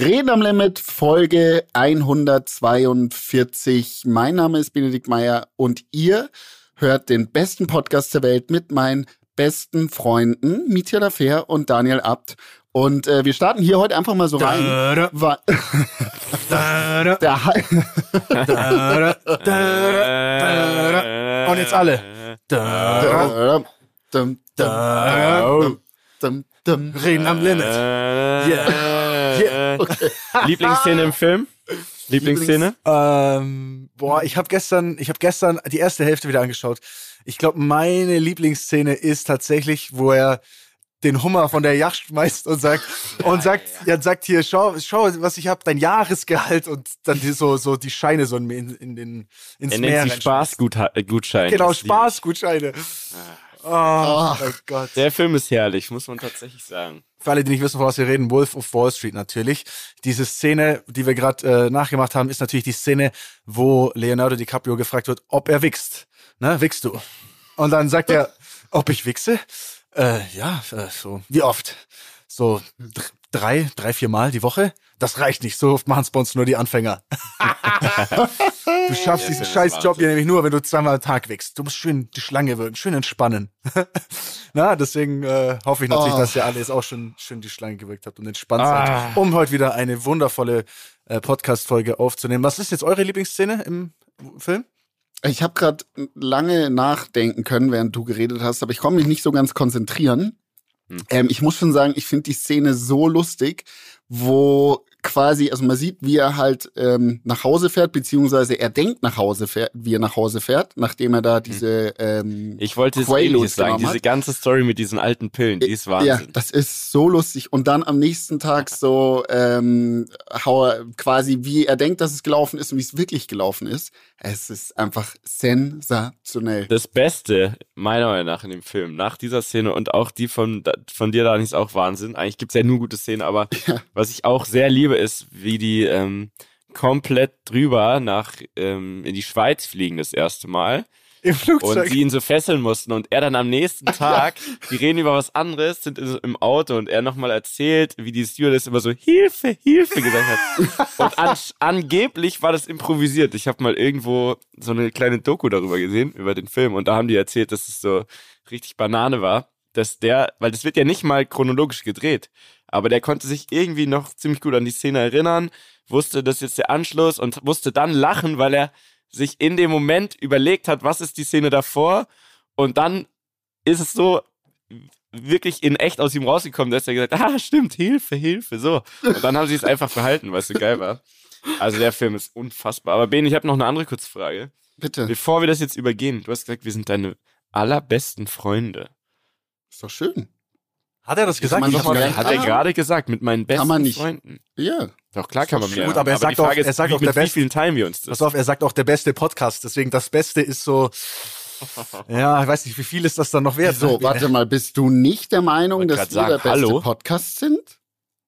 Reden am Limit, Folge 142. Mein Name ist Benedikt Meyer und ihr hört den besten Podcast der Welt mit meinen besten Freunden Mitya Lafer und Daniel Abt. Und äh, wir starten hier heute einfach mal so rein. Und jetzt alle. Dum, dum, da, dum, dum, dum. Reden am Limit. Yeah. Lieblingsszene im Film? Lieblingsszene? Ähm, boah, ich habe gestern, ich habe gestern die erste Hälfte wieder angeschaut. Ich glaube, meine Lieblingsszene ist tatsächlich, wo er den Hummer von der Yacht schmeißt und sagt und sagt, ja, sagt hier, schau, schau, was ich habe, dein Jahresgehalt und dann die, so so die Scheine so in, in den ins Er Meer nennt sie Spaßgutschein. Genau, Das Oh, mein Gott. Der Film ist herrlich, muss man tatsächlich sagen. Für alle, die nicht wissen, von was wir reden, Wolf of Wall Street natürlich. Diese Szene, die wir gerade äh, nachgemacht haben, ist natürlich die Szene, wo Leonardo DiCaprio gefragt wird, ob er wichst. Ne, wichst du? Und dann sagt er, ob ich wichse? Äh, ja, äh, so. Wie oft? So drei, drei, vier Mal die Woche? Das reicht nicht. So oft machen es bei uns nur die Anfänger. du schaffst diesen das ist scheiß Job hier nämlich nur, wenn du zweimal am Tag wichst. Du musst schön die Schlange wirken, schön entspannen. Na, deswegen äh, hoffe ich natürlich, Oh. dass ihr alle jetzt auch schon schön die Schlange gewirkt habt und entspannt Ah. seid, um heute wieder eine wundervolle äh, Podcast-Folge aufzunehmen. Was ist jetzt eure Lieblingsszene im Film? Ich habe gerade lange nachdenken können, während du geredet hast, aber ich konnte mich nicht so ganz konzentrieren. Hm. Ähm, ich muss schon sagen, ich finde die Szene so lustig, wo quasi, also man sieht, wie er halt ähm, nach Hause fährt, beziehungsweise er denkt nach Hause fährt, wie er nach Hause fährt, nachdem er da diese ähm, Ich wollte Quaaludes ähnliches sagen. Diese ganze Story mit diesen alten Pillen, die ist Ja, Wahnsinn. das ist so lustig. Und dann am nächsten Tag so, ähm, er, quasi, wie er denkt, dass es gelaufen ist und wie es wirklich gelaufen ist. Es ist einfach sensationell. Das Beste, meiner Meinung nach, in dem Film, nach dieser Szene und auch die von, von dir, Dani, ist auch Wahnsinn. Eigentlich gibt's ja nur gute Szenen, aber was ich auch sehr liebe, ist, wie die ähm, komplett drüber nach ähm, in die Schweiz fliegen das erste Mal. Im und Flugzeug. sie ihn so fesseln mussten und er dann am nächsten Tag, die reden über was anderes, sind im Auto und er nochmal erzählt, wie die Stewardess immer so Hilfe, Hilfe gesagt hat. und an, angeblich war das improvisiert. Ich habe mal irgendwo so eine kleine Doku darüber gesehen, über den Film und da haben die erzählt, dass es so richtig Banane war, dass der, weil das wird ja nicht mal chronologisch gedreht, aber der konnte sich irgendwie noch ziemlich gut an die Szene erinnern, wusste, das ist jetzt der Anschluss und musste dann lachen, weil er sich in dem Moment überlegt hat, was ist die Szene davor und dann ist es so wirklich in echt aus ihm rausgekommen, dass er gesagt hat, ah, stimmt, Hilfe, Hilfe, so. Und dann haben sie es einfach verhalten, weil es so geil war. Also der Film ist unfassbar. Aber Ben, ich habe noch eine andere kurze Frage. Bitte. Bevor wir das jetzt übergehen, du hast gesagt, wir sind deine allerbesten Freunde. Ist doch schön. Hat er das gesagt? Ich hab mal- mal- Hat er gerade gesagt, mit meinen besten man nicht. Freunden. Ja. Doch, klar kann man mir. gut, aber er sagt die Frage auch- er sagt wie, auch, der wie Best- vielen teilen wir uns das? Pass auf, er sagt auch der beste Podcast, deswegen das Beste ist so. Ja, ich weiß nicht, wie viel ist das dann noch wert? So, warte mal, bist du nicht der Meinung, dass wir der sagen, beste hallo? Podcast sind?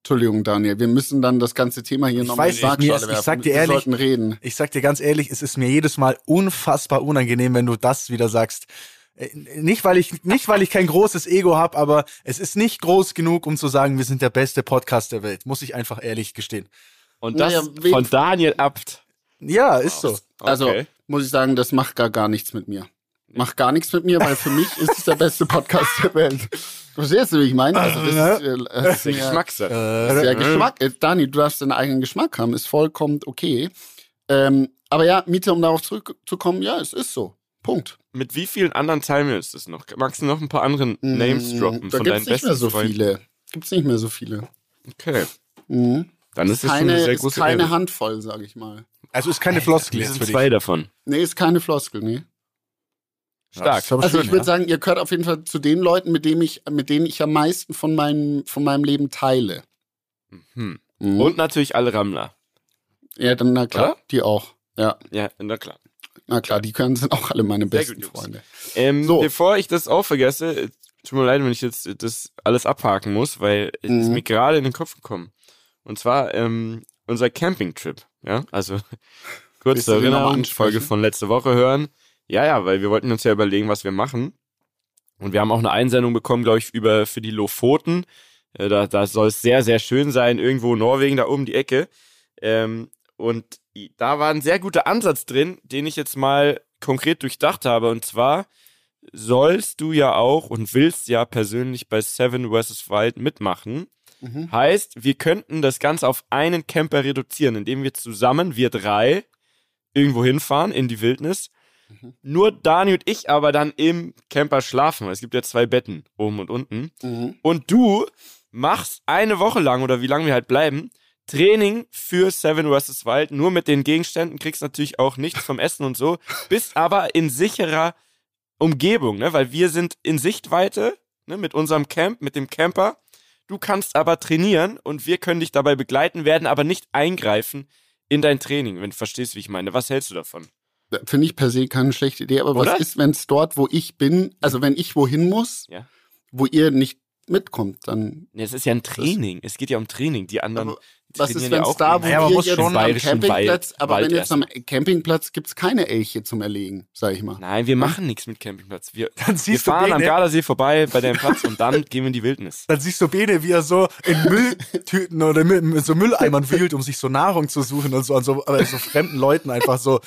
Entschuldigung, Daniel, wir müssen dann das ganze Thema hier nochmal nicht, mir ist- ich sag dir wir ehrlich- sollten reden. Ich sag dir ganz ehrlich, es ist mir jedes Mal unfassbar unangenehm, wenn du das wieder sagst. Äh, Nicht weil ich nicht weil ich kein großes Ego habe, aber es ist nicht groß genug, um zu sagen, wir sind der beste Podcast der Welt. Muss ich einfach ehrlich gestehen. Und das Naja, von Daniel Abt. Ja, ist so. Also, Okay. muss ich sagen, das macht gar, gar nichts mit mir. Macht gar nichts mit mir, weil für mich ist es der beste Podcast der Welt. Verstehst du, wie ich meine? Also, das ist, äh, das ist Der Geschmackssache. Das ist ja Geschmack. Äh, Dani, du darfst deinen eigenen Geschmack haben, ist vollkommen okay. Ähm, aber ja, Miete, um darauf zurückzukommen, ja, es ist so. Punkt. Mit wie vielen anderen teilen wir uns das noch? Magst du noch ein paar andere Names Mm, droppen Da von gibt's deinen nicht besten mehr so Freunden? viele. Gibt's nicht mehr so viele. Okay. Mhm. Dann ist es schon eine sehr ist große keine Ehre. Handvoll, sag ich mal. Also ist keine Floskel Wir jetzt sind für dich. zwei davon. Nee, ist keine Floskel, nee. Stark. ist aber Also schön, ich würde ja. sagen, ihr gehört auf jeden Fall zu den Leuten, mit denen ich, mit denen ich am meisten von meinem, von meinem Leben teile. Hm. Mhm. Und natürlich alle Rammler. Ja, dann, na klar, Oder? die auch. Ja, Ja, na klar. Na klar, die können, sind auch alle meine besten. Freunde. Ähm, So. Bevor ich das auch vergesse, tut mir leid, wenn ich jetzt das alles abhaken muss, weil es ist Mhm. mir gerade in den Kopf gekommen. Und zwar ähm, unser Campingtrip. Ja, also kurz Erinnerung? Folge von letzter Woche hören. Ja, ja, weil wir wollten uns ja überlegen, was wir machen. Und wir haben auch eine Einsendung bekommen, glaube ich, über für die Lofoten. Äh, da, da soll es sehr, sehr schön sein, irgendwo Norwegen da oben die Ecke. Ähm, und da war ein sehr guter Ansatz drin, den ich jetzt mal konkret durchdacht habe. Und zwar sollst du ja auch und willst ja persönlich bei Seven vs. Wild mitmachen. Mhm. Heißt, wir könnten das Ganze auf einen Camper reduzieren, indem wir zusammen, wir drei, irgendwo hinfahren in die Wildnis. Mhm. Nur Dani und ich aber dann im Camper schlafen. weil Es gibt ja zwei Betten, oben und unten. Mhm. Und du machst eine Woche lang oder wie lange wir halt bleiben, Training für Seven vs. Wild, nur mit den Gegenständen, kriegst natürlich auch nichts vom Essen und so, bist aber in sicherer Umgebung, ne? weil wir sind in Sichtweite ne? mit unserem Camp, mit dem Camper. Du kannst aber trainieren und wir können dich dabei begleiten, werden aber nicht eingreifen in dein Training, wenn du verstehst, wie ich meine. Was hältst du davon? Finde ich per se keine schlechte Idee, aber Oder? was ist, wenn es dort, wo ich bin, also wenn ich wohin muss, Ja. wo ihr nicht mitkommt, dann es ist ja ein Training. Es geht ja um Training. Die anderen. Was ist, wenn ja es auch da, wo. Ja, man wir muss jetzt schon am Campingplatz, Wald- aber wenn Wald jetzt am. Campingplatz gibt's keine Elche zum Erlegen, sag ich mal. Nein, wir machen nichts mit Campingplatz. Wir, Dann wir fahren am Bene, Gardasee vorbei bei deinem Platz und dann gehen wir in die Wildnis. dann siehst du Bene, wie er so in Mülltüten oder mit, mit so Mülleimern wühlt, um sich so Nahrung zu suchen und so an so, an so fremden Leuten einfach so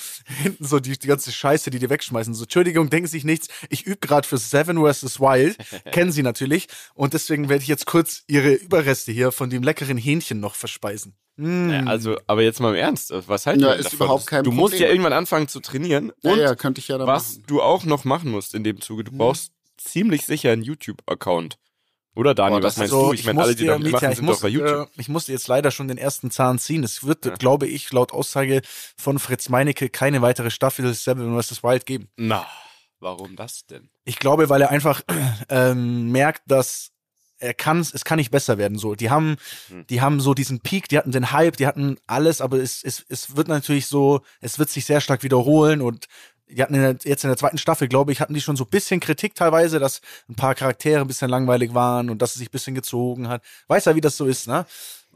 hinten so die, die ganze Scheiße, die die wegschmeißen. So, Entschuldigung, denken Sie sich nichts. Ich übe gerade für Seven vs. Wild. Kennen Sie natürlich. Und deswegen werde ich jetzt kurz Ihre Überreste hier von dem leckeren Hähnchen noch verspeisen. Mm. Ja, also, aber jetzt mal im Ernst, was halten Ja, ist davon? überhaupt kein Du musst Problem. ja irgendwann anfangen zu trainieren. Ja, Und ja, könnte ich ja dann was machen. du auch noch machen musst in dem Zuge, du brauchst ziemlich sicher einen YouTube-Account. Oder Daniel, Boah, was das meinst Also, du? Ich meine, alle, musste die ja, da Mietja, mitmachen, ich, sind muss, doch bei YouTube. äh, ich musste jetzt leider schon den ersten Zahn ziehen. Es wird, Ja. glaube ich, laut Aussage von Fritz Meinecke keine weitere Staffel Seven vs. Wild geben. Na, warum das denn? Ich glaube, weil er einfach ähm, merkt, dass er kann, es kann nicht besser werden. So, die haben, Hm. die haben so diesen Peak, die hatten den Hype, die hatten alles, aber es, es, es wird natürlich so, es wird sich sehr stark wiederholen und die hatten in der, jetzt in der zweiten Staffel, glaube ich, hatten die schon so ein bisschen Kritik teilweise, dass ein paar Charaktere ein bisschen langweilig waren und dass es sich ein bisschen gezogen hat. Weiß ja, wie das so ist, ne?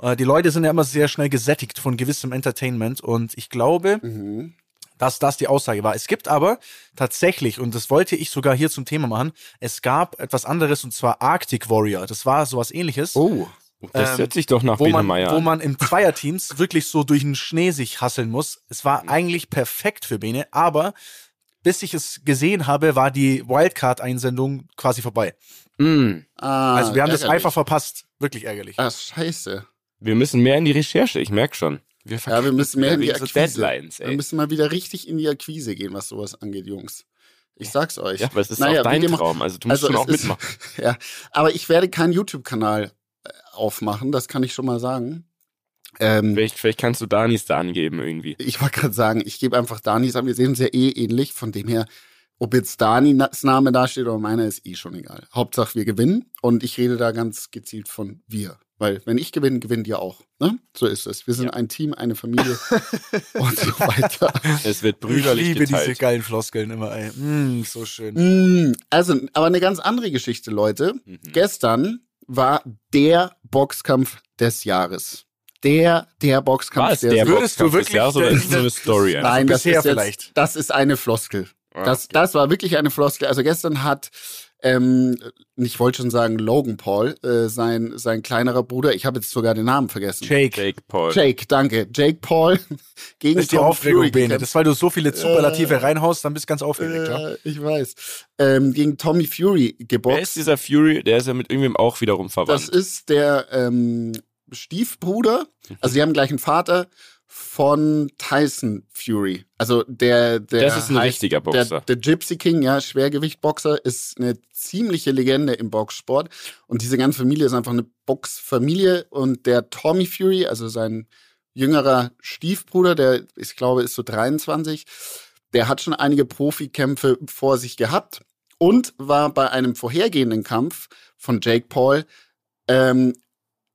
Äh, Die Leute sind ja immer sehr schnell gesättigt von gewissem Entertainment und ich glaube, Mhm. Dass das die Aussage war. Es gibt aber tatsächlich, und das wollte ich sogar hier zum Thema machen, es gab etwas anderes und zwar Arctic Warrior. Das war sowas ähnliches. Oh, Das Ähm, hört sich doch nach Wo Bene man, Meier wo an. man im Zweierteams wirklich so durch den Schnee sich hasseln muss. Es war eigentlich perfekt für Bene, aber bis ich es gesehen habe, war die Wildcard-Einsendung quasi vorbei. Mm, ah, also wir haben das ärgerlich. einfach verpasst. Wirklich ärgerlich. Ah, scheiße. wir müssen mehr in die Recherche, ich merke schon. Wir Ja, wir müssen mehr in die so Akquise. Deadlines, Wir ey. müssen mal wieder richtig in die Akquise gehen, was sowas angeht, Jungs. Ich sag's euch. Ja, aber es ist Naja, auch dein Traum, also du musst Also schon auch ist- mitmachen. Ja, aber ich werde keinen YouTube-Kanal äh, aufmachen, das kann ich schon mal sagen. Ähm, Vielleicht, vielleicht kannst du Danis da angeben irgendwie. ich wollte gerade sagen, ich gebe einfach Danis an, wir sehen uns ja eh ähnlich, von dem her, ob jetzt Danis Name dasteht oder meiner, ist eh schon egal. Hauptsache wir gewinnen und ich rede da ganz gezielt von wir. Weil wenn ich gewinne, gewinnt ihr auch. Ne? So ist es. Wir sind Ja. ein Team, eine Familie und so weiter. Es wird Ich brüderlich liebe geteilt. diese geilen Floskeln immer, ey. Mm, so schön. Mm, Also, aber eine ganz andere Geschichte, Leute. Mhm. Gestern war der Boxkampf des Jahres. Der, der Boxkampf War es des der Jahres. Würdest du des wirklich Jahres oder der- ist es so eine Story? Nein, das bisher ist jetzt, vielleicht. Das ist eine Floskel. Ah, Das, okay. das war wirklich eine Floskel. Also gestern hat, ähm, ich wollte schon sagen, Logan Paul, äh, sein, sein kleinerer Bruder, ich habe jetzt sogar den Namen vergessen. Jake. Jake Paul. Jake, danke. Jake Paul gegen Das ist die Tom Aufregung, Fury Bene. Das ist, weil du so viele Superlative reinhaust, dann bist du ganz aufgeregt, ja? Äh, ich weiß. Ähm, gegen Tommy Fury Wer geboxt. ist dieser Fury? Der ist ja mit irgendwem auch wiederum Das verwandt. ist der ähm, Stiefbruder, also die haben gleich einen Vater von Tyson Fury. Also der, der Das ist ein heißt, richtiger Boxer. Der, der Gypsy King, ja, Schwergewichtboxer, ist eine ziemliche Legende im Boxsport. Und diese ganze Familie ist einfach eine Boxfamilie. Und der Tommy Fury, also sein jüngerer Stiefbruder, der, ich glaube, ist so 23, der hat schon einige Profikämpfe vor sich gehabt und war bei einem vorhergehenden Kampf von Jake Paul ähm,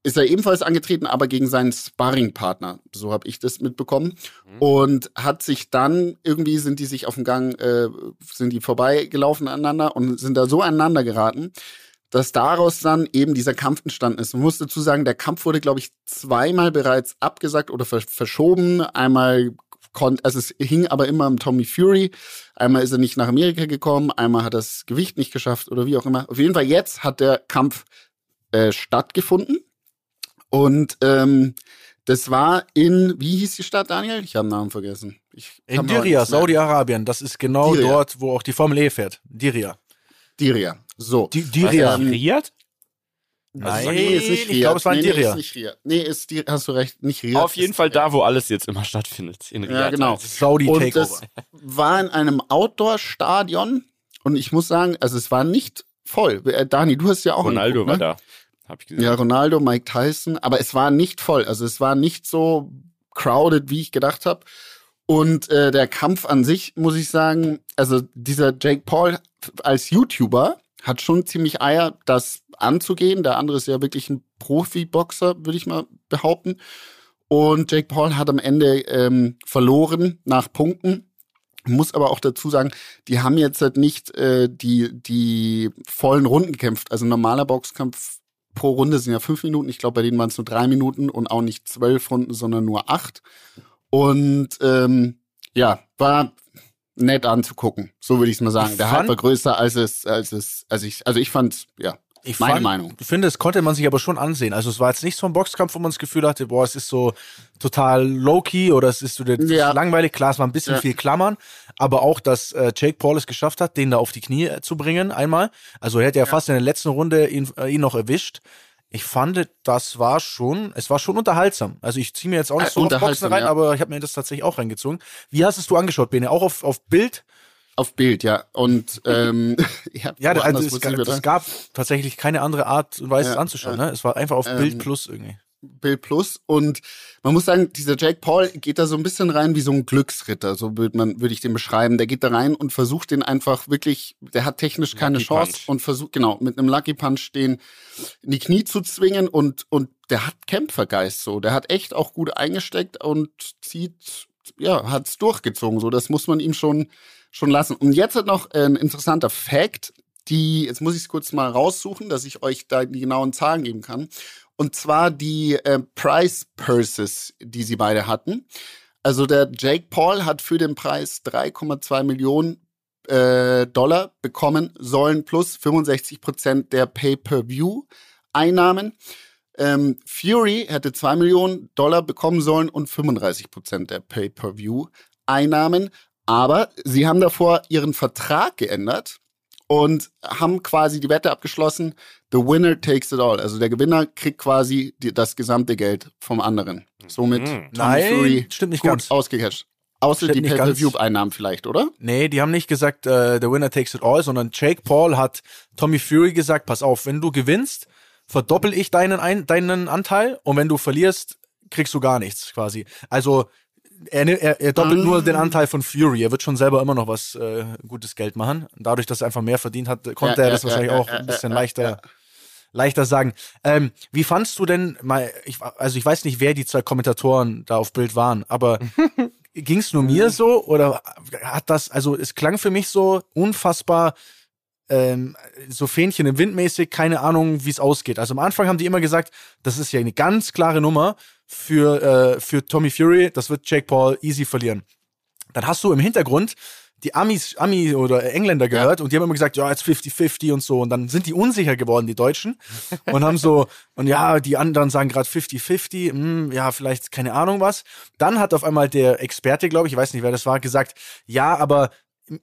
ist er ebenfalls angetreten, aber gegen seinen Sparringpartner. So habe ich das mitbekommen. Mhm. Und hat sich dann, irgendwie sind die sich auf dem Gang, äh, sind die vorbeigelaufen aneinander und sind da so aneinander geraten, dass daraus dann eben dieser Kampf entstanden ist. Man muss dazu sagen, der Kampf wurde, glaube ich, zweimal bereits abgesagt oder ver verschoben. Einmal konnte, also es hing aber immer am Tommy Fury. Einmal ist er nicht nach Amerika gekommen, einmal hat er das Gewicht nicht geschafft oder wie auch immer. Auf jeden Fall jetzt hat der Kampf äh, stattgefunden. Und ähm, das war in, wie hieß die Stadt, Daniel? Ich habe den Namen vergessen. Ich In Diria. Saudi-Arabien. Das ist genau Diria. dort, wo auch die Formel E fährt. Diria. Diria. So. Di Diria. Ähm, Riyadh? Nein, nee, ist nicht ich Riyadh. glaube, es war in nee, Nee, Diria. ist nicht Riyadh. Nee, ist die, hast du recht, nicht Riyadh. Auf jeden Fall da, wo alles jetzt immer stattfindet. In Riyadh. Ja, genau. halt. Saudi Und Takeover. das war in einem Outdoor-Stadion. Und ich muss sagen, also es war nicht voll. Äh, Dani, du hast ja auch Ronaldo angeguckt, war ne? da. Hab ich gesehen. Ja, Ronaldo, Mike Tyson, aber es war nicht voll. Also es war nicht so crowded, wie ich gedacht habe. Und äh, der Kampf an sich, muss ich sagen, also dieser Jake Paul als YouTuber hat schon ziemlich Eier, das anzugehen. Der andere ist ja wirklich ein Profi-Boxer, würde ich mal behaupten. Und Jake Paul hat am Ende ähm, verloren nach Punkten. Muss aber auch dazu sagen, die haben jetzt halt nicht äh, die, die vollen Runden gekämpft. Also ein normaler Boxkampf pro Runde sind ja fünf Minuten. Ich glaube, bei denen waren es nur drei Minuten und auch nicht zwölf Runden, sondern nur acht. Und ähm, ja, war nett anzugucken. So würde ich es mal sagen. Der Hype war größer als es, als es, als ich, also ich fand, ja, Ich meine fand- Meinung. Ich finde, das konnte man sich aber schon ansehen. Also es war jetzt nicht so ein Boxkampf, wo man das Gefühl hatte, boah, es ist so total low-key oder es ist so Ja. langweilig. Klar, es war ein bisschen Ja. viel Klammern, aber auch, dass äh, Jake Paul es geschafft hat, den da auf die Knie äh, zu bringen einmal. Also er hätte ja, fast in der letzten Runde ihn, äh, ihn noch erwischt. Ich fand, das war schon, es war schon unterhaltsam. Also ich ziehe mir jetzt auch nicht Äh, so auf Boxen rein, ja. aber ich habe mir das tatsächlich auch reingezogen. Wie hast es du angeschaut, Bene? Auch auf, auf Bild? Auf Bild, ja. Und ähm, ja, also es, wieder- es gab tatsächlich keine andere Art und Weise, es Ja, anzuschauen. ja. Ne? Es war einfach auf Ähm, Bild Plus irgendwie. Bild Plus und man muss sagen, dieser Jake Paul geht da so ein bisschen rein wie so ein Glücksritter, so würde man würde ich den beschreiben. Der geht da rein und versucht den einfach wirklich, der hat technisch keine Lucky Chance Punch. und versucht genau mit einem Lucky Punch den in die Knie zu zwingen und und der hat Kämpfergeist so, der hat echt auch gut eingesteckt und zieht ja, hat's durchgezogen, so das muss man ihm schon schon lassen. Und jetzt hat noch ein interessanter Fact, die jetzt muss ich es kurz mal raussuchen, dass ich euch da die genauen Zahlen geben kann. Und zwar die äh, Price Purses, die sie beide hatten. Also der Jake Paul hat für den Preis 3,2 Millionen äh, Dollar bekommen sollen plus 65 Prozent der Pay-per-View-Einnahmen. Ähm, Fury hätte 2 Millionen Dollar bekommen sollen und 35 Prozent der Pay-per-View-Einnahmen. Aber sie haben davor ihren Vertrag geändert und haben quasi die Wette abgeschlossen, the winner takes it all. Also der Gewinner kriegt quasi die, das gesamte Geld vom anderen. Somit Mhm. Tommy Nein, Fury stimmt nicht gut ganz. ausgecasht. Außer Stimmt die. Pay-Per-View-Einnahmen vielleicht, oder? Nee, die haben nicht gesagt, äh, the winner takes it all, sondern Jake Paul hat Tommy Fury gesagt, pass auf, wenn du gewinnst, verdoppel ich deinen, ein, deinen Anteil und wenn du verlierst, kriegst du gar nichts quasi. Also er, ne- er, er doppelt Ah. nur den Anteil von Fury. Er wird schon selber immer noch was äh, gutes Geld machen. Dadurch, dass er einfach mehr verdient hat, konnte Ja, er ja, das wahrscheinlich ja, auch ja, ein bisschen ja, ja, leichter, ja. leichter sagen. Ähm, wie fandst du denn mal, ich, also ich weiß nicht, wer die zwei Kommentatoren da auf Bild waren, aber ging es nur mir so oder hat das, also es klang für mich so unfassbar ähm, so Fähnchen im Wind mäßig, keine Ahnung, wie es ausgeht. Also am Anfang haben die immer gesagt, das ist ja eine ganz klare Nummer für, äh, für Tommy Fury, das wird Jake Paul easy verlieren. Dann hast du im Hintergrund die Amis, Ami oder Engländer gehört und die haben immer gesagt, ja, jetzt 50-50 und so. Und dann sind die unsicher geworden, die Deutschen. Und haben so, und ja, die anderen sagen gerade 50-50, hm, ja, vielleicht keine Ahnung was. Dann hat auf einmal der Experte, glaube ich, ich weiß nicht, wer das war, gesagt, ja, aber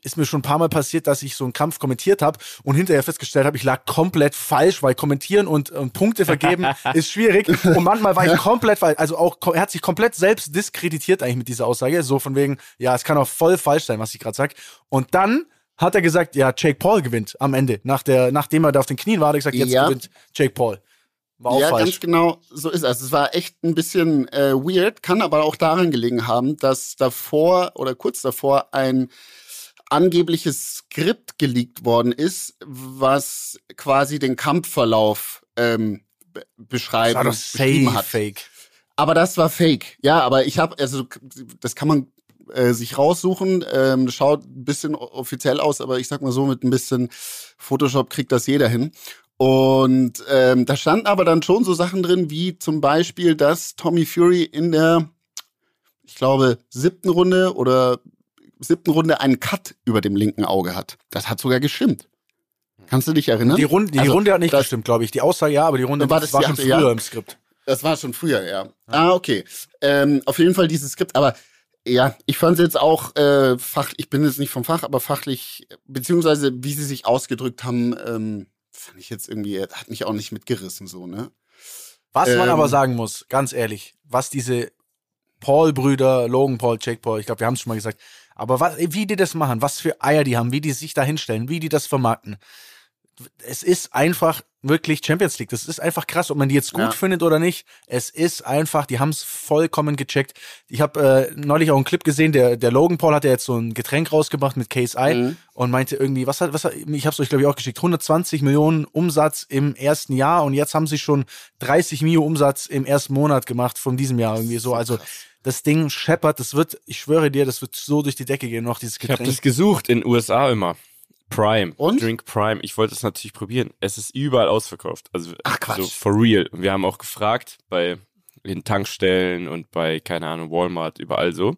ist mir schon ein paar Mal passiert, dass ich so einen Kampf kommentiert habe und hinterher festgestellt habe, ich lag komplett falsch, weil kommentieren und, und Punkte vergeben ist schwierig. Und manchmal war ich komplett falsch. Also auch, er hat sich komplett selbst diskreditiert eigentlich mit dieser Aussage. So von wegen, ja, es kann auch voll falsch sein, was ich gerade sag. Und dann hat er gesagt, ja, Jake Paul gewinnt am Ende. Nach der, nachdem er da auf den Knien war, hat er gesagt, jetzt Ja. gewinnt Jake Paul. War auch ja, falsch. ganz genau so ist es. Also es war echt ein bisschen äh, weird, kann aber auch daran gelegen haben, dass davor oder kurz davor ein angebliches Skript geleakt worden ist, was quasi den Kampfverlauf ähm, be- das war beschreiben doch beschrieben hat. fake. Aber das war fake. Ja, aber ich habe, also das kann man äh, sich raussuchen. Ähm, schaut ein bisschen offiziell aus, aber ich sag mal so, mit ein bisschen Photoshop kriegt das jeder hin. Und ähm, da standen aber dann schon so Sachen drin, wie zum Beispiel, dass Tommy Fury in der, ich glaube, siebten Runde oder siebten Runde einen Cut über dem linken Auge hat. Das hat sogar gestimmt. Kannst du dich erinnern? Die Runde, die Also, Runde hat nicht das- gestimmt, glaube ich. Die Aussage ja, aber die Runde War das war schon früher ja? im Skript. Das war schon früher, ja. Ah, okay. Ähm, auf jeden Fall dieses Skript, aber ja, ich fand es jetzt auch äh, fach, ich bin jetzt nicht vom Fach, aber fachlich, beziehungsweise wie sie sich ausgedrückt haben, ähm, fand ich jetzt irgendwie, hat mich auch nicht mitgerissen, so, ne? Was man Ähm, aber sagen muss, ganz ehrlich, was diese Paul-Brüder, Logan Paul, Jake Paul, ich glaube, wir haben es schon mal gesagt, aber was, wie die das machen, was für Eier die haben, wie die sich da hinstellen, wie die das vermarkten. Es ist einfach wirklich Champions League. Das ist einfach krass, ob man die jetzt gut Ja. findet oder nicht. Es ist einfach, die haben es vollkommen gecheckt. Ich habe äh, neulich auch einen Clip gesehen, der, der Logan Paul hat ja jetzt so ein Getränk rausgebracht mit Case I Mhm. und meinte irgendwie, was hat, was hat, ich habe es euch glaube ich auch geschickt, 120 Millionen Umsatz im ersten Jahr und jetzt haben sie schon 30 Mio Umsatz im ersten Monat gemacht von diesem Jahr irgendwie so. Also das Ding scheppert, das wird, ich schwöre dir, das wird so durch die Decke gehen, noch dieses Ich habe Getränk. das gesucht in USA immer. Prime. Und? Drink Prime. Ich wollte es natürlich probieren. Es ist überall ausverkauft. Also, Ach, Quatsch. so for real. Und wir haben auch gefragt bei den Tankstellen und bei, keine Ahnung, Walmart, überall so.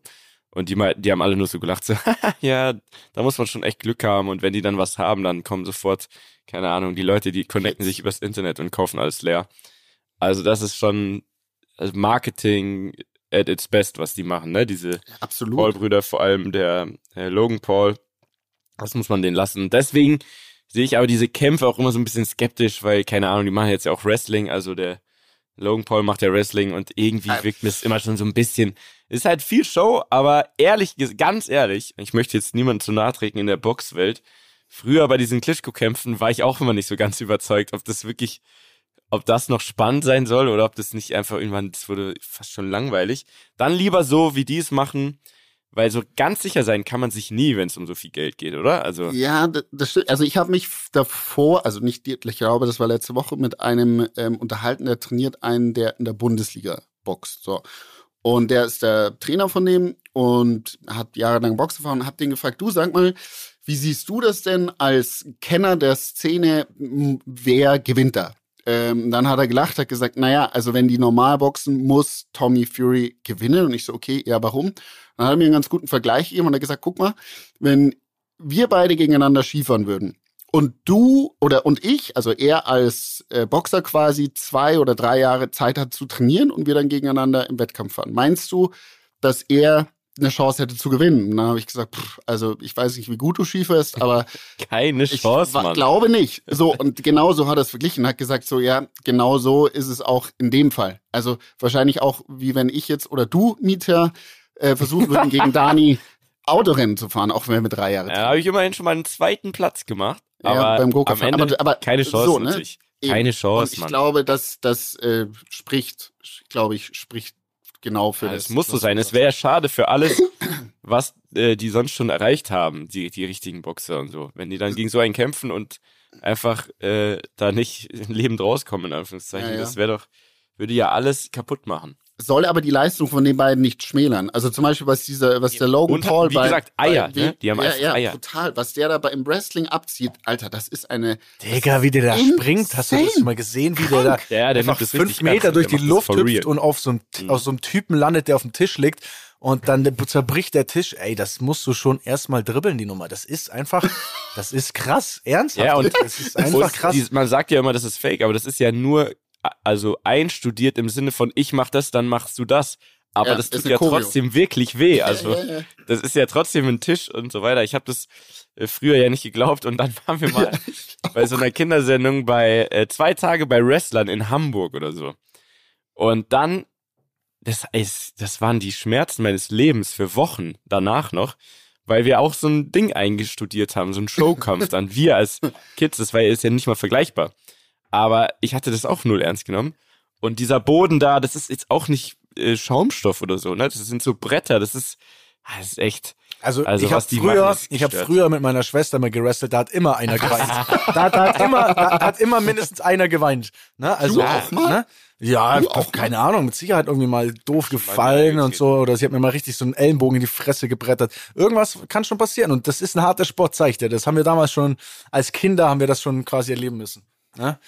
Und die, die haben alle nur so gelacht, so, ja, da muss man schon echt Glück haben. Und wenn die dann was haben, dann kommen sofort, keine Ahnung, die Leute, die connecten sich übers Internet und kaufen alles leer. Also das ist schon also Marketing at its best, was die machen, ne? Diese Absolut. Paul-Brüder, vor allem der äh, Logan Paul. Das muss man den lassen. Deswegen sehe ich aber diese Kämpfe auch immer so ein bisschen skeptisch, weil, keine Ahnung, die machen jetzt ja auch Wrestling, also der Logan Paul macht ja Wrestling und irgendwie Ah. wirkt mir es immer schon so ein bisschen, ist halt viel Show, aber ehrlich, ganz ehrlich, ich möchte jetzt niemanden zu nahe treten in der Boxwelt. Früher bei diesen Klitschko-Kämpfen war ich auch immer nicht so ganz überzeugt, ob das wirklich, ob das noch spannend sein soll oder ob das nicht einfach irgendwann, das wurde fast schon langweilig. Dann lieber so, wie die es machen, weil so ganz sicher sein kann man sich nie, wenn es um so viel Geld geht, oder? Also, Ja, das stimmt. Also ich habe mich davor, also nicht, ich glaube, das war letzte Woche, mit einem ähm, unterhalten, der trainiert einen, der in der Bundesliga boxt. So. Und der ist der Trainer von dem und hat jahrelang Boxen gefahren und hab den gefragt, du sag mal, wie siehst du das denn als Kenner der Szene, wer gewinnt da? Ähm, dann hat er gelacht, hat gesagt, naja, also wenn die normal boxen, muss Tommy Fury gewinnen. Und ich so, okay, ja, warum? Dann hat er mir einen ganz guten Vergleich gegeben und hat gesagt, guck mal, wenn wir beide gegeneinander Skifahren würden und du oder und ich, also er als äh, Boxer quasi zwei oder drei Jahre Zeit hat zu trainieren und wir dann gegeneinander im Wettkampf fahren, meinst du, dass er eine Chance hätte zu gewinnen? Und dann habe ich gesagt, pff, also ich weiß nicht, wie gut du Skifährst, aber keine ich Chance, wa- Mann. glaube nicht. So, und genau so hat er es verglichen, hat gesagt, so, ja, genau so ist es auch in dem Fall. Also wahrscheinlich auch, wie wenn ich jetzt oder du, Mieter, äh, versuchen würden, gegen Dani Autorennen zu fahren, auch wenn wir mit drei Jahre Ja, habe ich immerhin schon mal einen zweiten Platz gemacht. Ja, Aber beim Go-Kart. Aber- aber keine Chance so, ne? Keine Und Chance, ich Mann. glaube, dass das äh, spricht, glaube ich, spricht genau für Ja, das. es muss so sein. Es wäre ja schade für alles, was äh, die sonst schon erreicht haben, die, die richtigen Boxer und so. Wenn die dann gegen so einen kämpfen und einfach äh, da nicht lebend rauskommen, in Anführungszeichen, Ja, ja. das wäre doch, würde ja alles kaputt machen. Soll aber die Leistung von den beiden nicht schmälern. Also zum Beispiel, was dieser, was der Logan Und Paul wie bei, gesagt, Eier, bei, ne? Die haben ja, einfach ja, Eier. total. Was der da bei, im Wrestling abzieht, Alter, das ist eine. Digga, wie der da Insane. springt, hast du das mal gesehen, wie der da Ja, der einfach fünf Meter durch die Luft hüpft real. und auf so, einem, Mhm. auf so einem Typen landet, der auf dem Tisch liegt und dann zerbricht der Tisch. Ey, das musst du schon erstmal dribbeln, die Nummer. Das ist einfach, das ist krass, ernsthaft. Ja, und das ist einfach krass. man sagt ja immer, das ist fake, aber das ist ja nur, also einstudiert im Sinne von, ich mach das, dann machst du das. Aber Ja, das tut ja Choreo. trotzdem wirklich weh. Also, ja, ja, das ist ja trotzdem ein Tisch und so weiter. Ich habe das äh, früher ja nicht geglaubt und dann waren wir mal bei so einer Kindersendung bei äh, zwei Tage bei Wrestlern in Hamburg oder so. Und dann, das ist, das waren die Schmerzen meines Lebens für Wochen danach noch, weil wir auch so ein Ding eingestudiert haben, so ein Showkampf dann. Wir als Kids, das war ja, ist ja nicht mal vergleichbar. Aber ich hatte das auch null ernst genommen. Und dieser Boden da, das ist jetzt auch nicht äh, Schaumstoff oder so, ne? Das sind so Bretter, das ist, ah, das ist echt. Also, Also, ich habe früher, machen, ich habe früher mit meiner Schwester mal gerestelt, da hat immer einer geweint. da, da, hat immer, da hat immer mindestens einer geweint. Ne? Also, Du auch? Ne? Ja, Du auch keine Ahnung, mit Sicherheit irgendwie mal doof gefallen und so. Oder sie hat mir mal richtig so einen Ellenbogen in die Fresse gebrettert. Irgendwas kann schon passieren. Und das ist ein harter Sport, zeigt er. Das haben wir damals schon, als Kinder haben wir das schon quasi erleben müssen. Ne?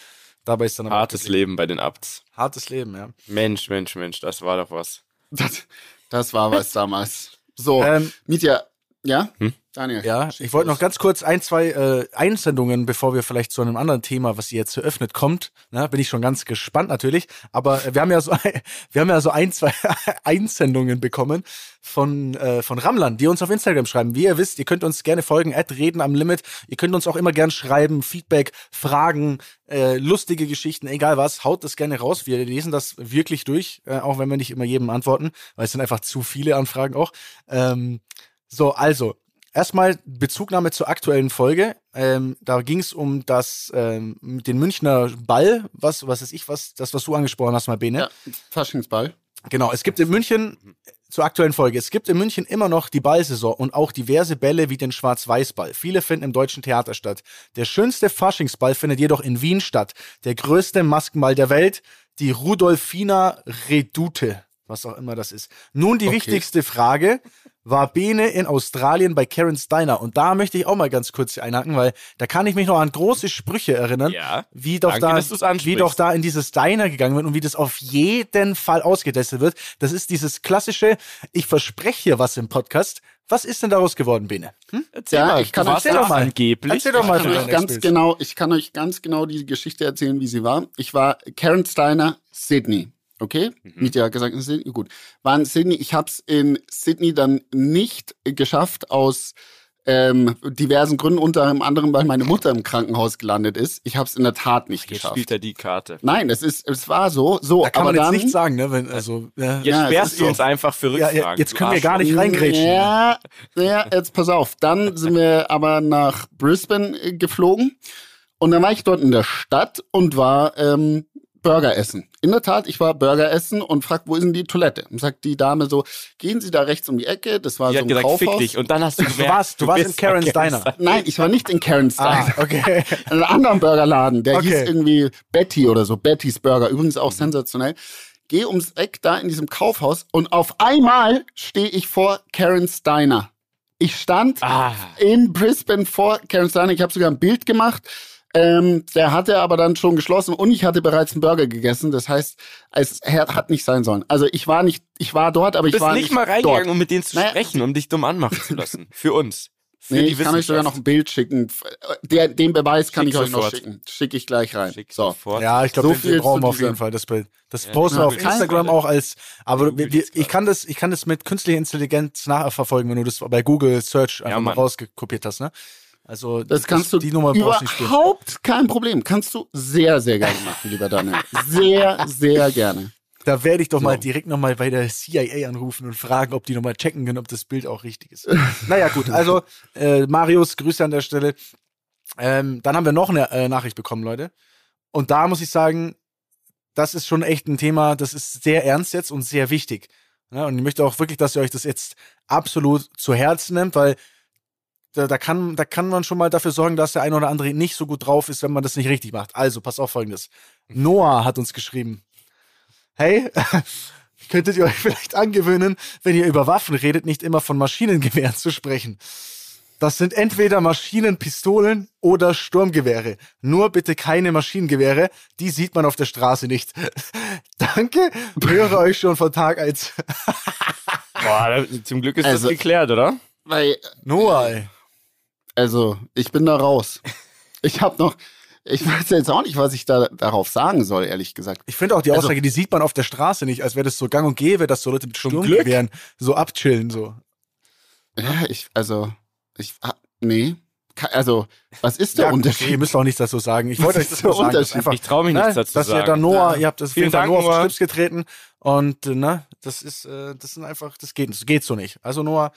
Dabei ist dann aber Hartes Leben bei den Abts. hartes Leben, ja. Mensch, Mensch, Mensch, das war doch was. Das, das war was damals. So, Ähm, Mietja, Ja? Hm? Daniel. Ja, ich wollte noch ganz kurz ein, zwei äh, Einsendungen, bevor wir vielleicht zu einem anderen Thema, was ihr jetzt eröffnet, kommt. Na, bin ich schon ganz gespannt natürlich. Aber äh, wir haben ja so, wir haben ja so ein, zwei Einsendungen bekommen von äh, von Ramlern, die uns auf Instagram schreiben. Wie ihr wisst, ihr könnt uns gerne folgen, at reden am Limit. Ihr könnt uns auch immer gern schreiben, Feedback, Fragen, äh, lustige Geschichten, egal was. Haut das gerne raus. Wir lesen das wirklich durch, äh, auch wenn wir nicht immer jedem antworten, weil es sind einfach zu viele Anfragen auch. Ähm, so, also Erstmal Bezugnahme zur aktuellen Folge. Ähm, da ging es um das ähm, mit den Münchner Ball, was was ist ich was, das was du angesprochen hast, mal Bene. Ja, Faschingsball. Genau, es gibt in München zur aktuellen Folge. Es gibt in München immer noch die Ballsaison und auch diverse Bälle wie den Schwarz-Weiß-Ball. Viele finden im Deutschen Theater statt. Der schönste Faschingsball findet jedoch in Wien statt. Der größte Maskenball der Welt, die Rudolfina Redute, was auch immer das ist. Nun die Okay. wichtigste Frage. War Bene in Australien bei Karen Steiner? Und da möchte ich auch mal ganz kurz einhaken, weil da kann ich mich noch an große Sprüche erinnern, Ja. wie doch Danke, da, wie doch da in dieses Diner gegangen wird und wie das auf jeden Fall ausgetestet wird. Das ist dieses klassische, ich verspreche hier was im Podcast. Was ist denn daraus geworden, Bene? Erzähl Ja, mal, ich kann da doch mal. angeblich. Erzähl doch mal Ich kann, euch ganz genau, ich kann euch ganz genau die Geschichte erzählen, wie sie war. Ich war Karen Steiner, Sydney. Okay? Mhm. Miet ja gesagt in Sydney. Gut. War in Sydney. Ich habe es in Sydney dann nicht geschafft aus ähm, diversen Gründen, unter anderem, weil meine Mutter im Krankenhaus gelandet ist. Ich habe es in der Tat nicht Jetzt geschafft. spielt er die Karte. Nein, es ist, es war so, so. Da kann aber man jetzt dann, nichts sagen, ne? Wenn, also, ja. Jetzt Ja, sperrst du so. uns einfach für Rückfragen. ja, jetzt können wir gar nicht reingrätschen. Ja, ja, jetzt pass auf. Dann sind wir aber nach Brisbane äh, geflogen und dann war ich dort in der Stadt und war ähm, Burger essen. In der Tat, ich war Burger essen und frag, wo ist denn die Toilette? Und sagt die Dame so, gehen Sie da rechts um die Ecke. Das war Die so ein gesagt, fick Kaufhaus. dich. Und dann hast du Du gemerkt, warst, du warst in Karen's Diner. Nein, ich war nicht in Karen's Ah, Diner. okay. In einem anderen Burgerladen, der Okay. hieß irgendwie Betty oder so, Betty's Burger, übrigens auch sensationell. Geh ums Eck da in diesem Kaufhaus und auf einmal stehe ich vor Karen's Diner. Ich stand Ah. in Brisbane vor Karen's Diner, ich habe sogar ein Bild gemacht. Ähm, der hatte aber dann schon geschlossen und ich hatte bereits einen Burger gegessen. Das heißt, es hat nicht sein sollen. Also ich war nicht, ich war dort, aber Du ich bist war nicht nicht mal reingegangen, dort. um mit denen zu Naja. sprechen, um dich dumm anmachen zu lassen. Für uns. Für Nee, ich kann euch sogar noch ein Bild schicken. Der, den Beweis kann Schick ich euch noch schicken. Schicke ich gleich rein. Schick so. sofort. Ja, ich glaube, So den, brauchen wir auf jeden Fall. Das Bild. Das Ja. posten wir Ja, auf Instagram auch als, aber wir, jetzt ich kann das, ich kann das mit künstlicher Intelligenz nachverfolgen, wenn du das bei Google Search einfach mal Mann. rausgekopiert hast, ne? Also, Das kannst du die Nummer überhaupt kein Problem. Kannst du sehr, sehr gerne machen, lieber Daniel. Sehr, sehr gerne. Da werde ich doch mal So. direkt nochmal bei der CIA anrufen und fragen, ob die nochmal checken können, ob das Bild auch richtig ist. naja, gut, also äh, Marius, Grüße an der Stelle. Ähm, dann haben wir noch eine äh, Nachricht bekommen, Leute. Und da muss ich sagen, das ist schon echt ein Thema, das ist sehr ernst jetzt und sehr wichtig. Ja, und ich möchte auch wirklich, dass ihr euch das jetzt absolut zu Herzen nimmt, weil da, da, kann, da kann man schon mal dafür sorgen, dass der eine oder andere nicht so gut drauf ist, wenn man das nicht richtig macht. Also, pass auf folgendes. Noah hat uns geschrieben. Hey, könntet ihr euch vielleicht angewöhnen, wenn ihr über Waffen redet, nicht immer von Maschinengewehren zu sprechen. Das sind entweder Maschinenpistolen oder Sturmgewehre. Nur bitte keine Maschinengewehre, die sieht man auf der Straße nicht. Danke, höre euch schon von Tag 1. Boah, zum Glück ist Also- das geklärt, oder? Weil, Noah, ey. Also, ich bin da raus. Ich habe noch, ich weiß jetzt auch nicht, was ich da darauf sagen soll, ehrlich gesagt. Ich finde auch die Also- Aussage, die sieht man auf der Straße nicht, als wäre das so gang und gäbe, dass so Leute mit. Sturmgewehren so abchillen, so. Ja, ich, also, ich, ah, nee. Also, was ist der Ja, Unterschied? Okay, ihr müsst auch nichts dazu sagen. Ich Was wollte euch das nur sagen. dass Unterschied? Einfach, Ich traue mich ne, nichts dazu dass sagen. ihr da Noah, Ja. ihr habt das auf Vielen jeden Fall Dank, nur auf Noah. den Schlips getreten und äh, ne, das ist, äh, das sind einfach, das geht, das geht so nicht. Also Noah,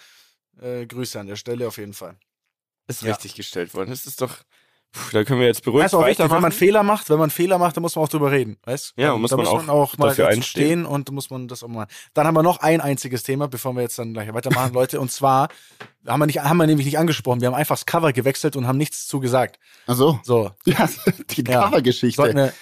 äh, Grüße an der Stelle auf jeden Fall. Ist Ja. richtig gestellt worden. Das ist doch. Puh, da können wir jetzt beruhigt Das ist auch wichtig, wenn man weitermachen. Fehler macht, wenn man Fehler macht, dann muss man auch drüber reden, weißt? Ja, Dann- muss da man muss auch man auch mal dafür dazu einstehen. stehen und muss man das auch mal. Dann haben wir noch ein einziges Thema, bevor wir jetzt dann gleich weitermachen, Leute, und zwar haben wir nicht, haben wir nämlich nicht angesprochen. Wir haben einfach das Cover gewechselt und haben nichts zu gesagt. Ach so. So, Ja, die Ja. Covergeschichte.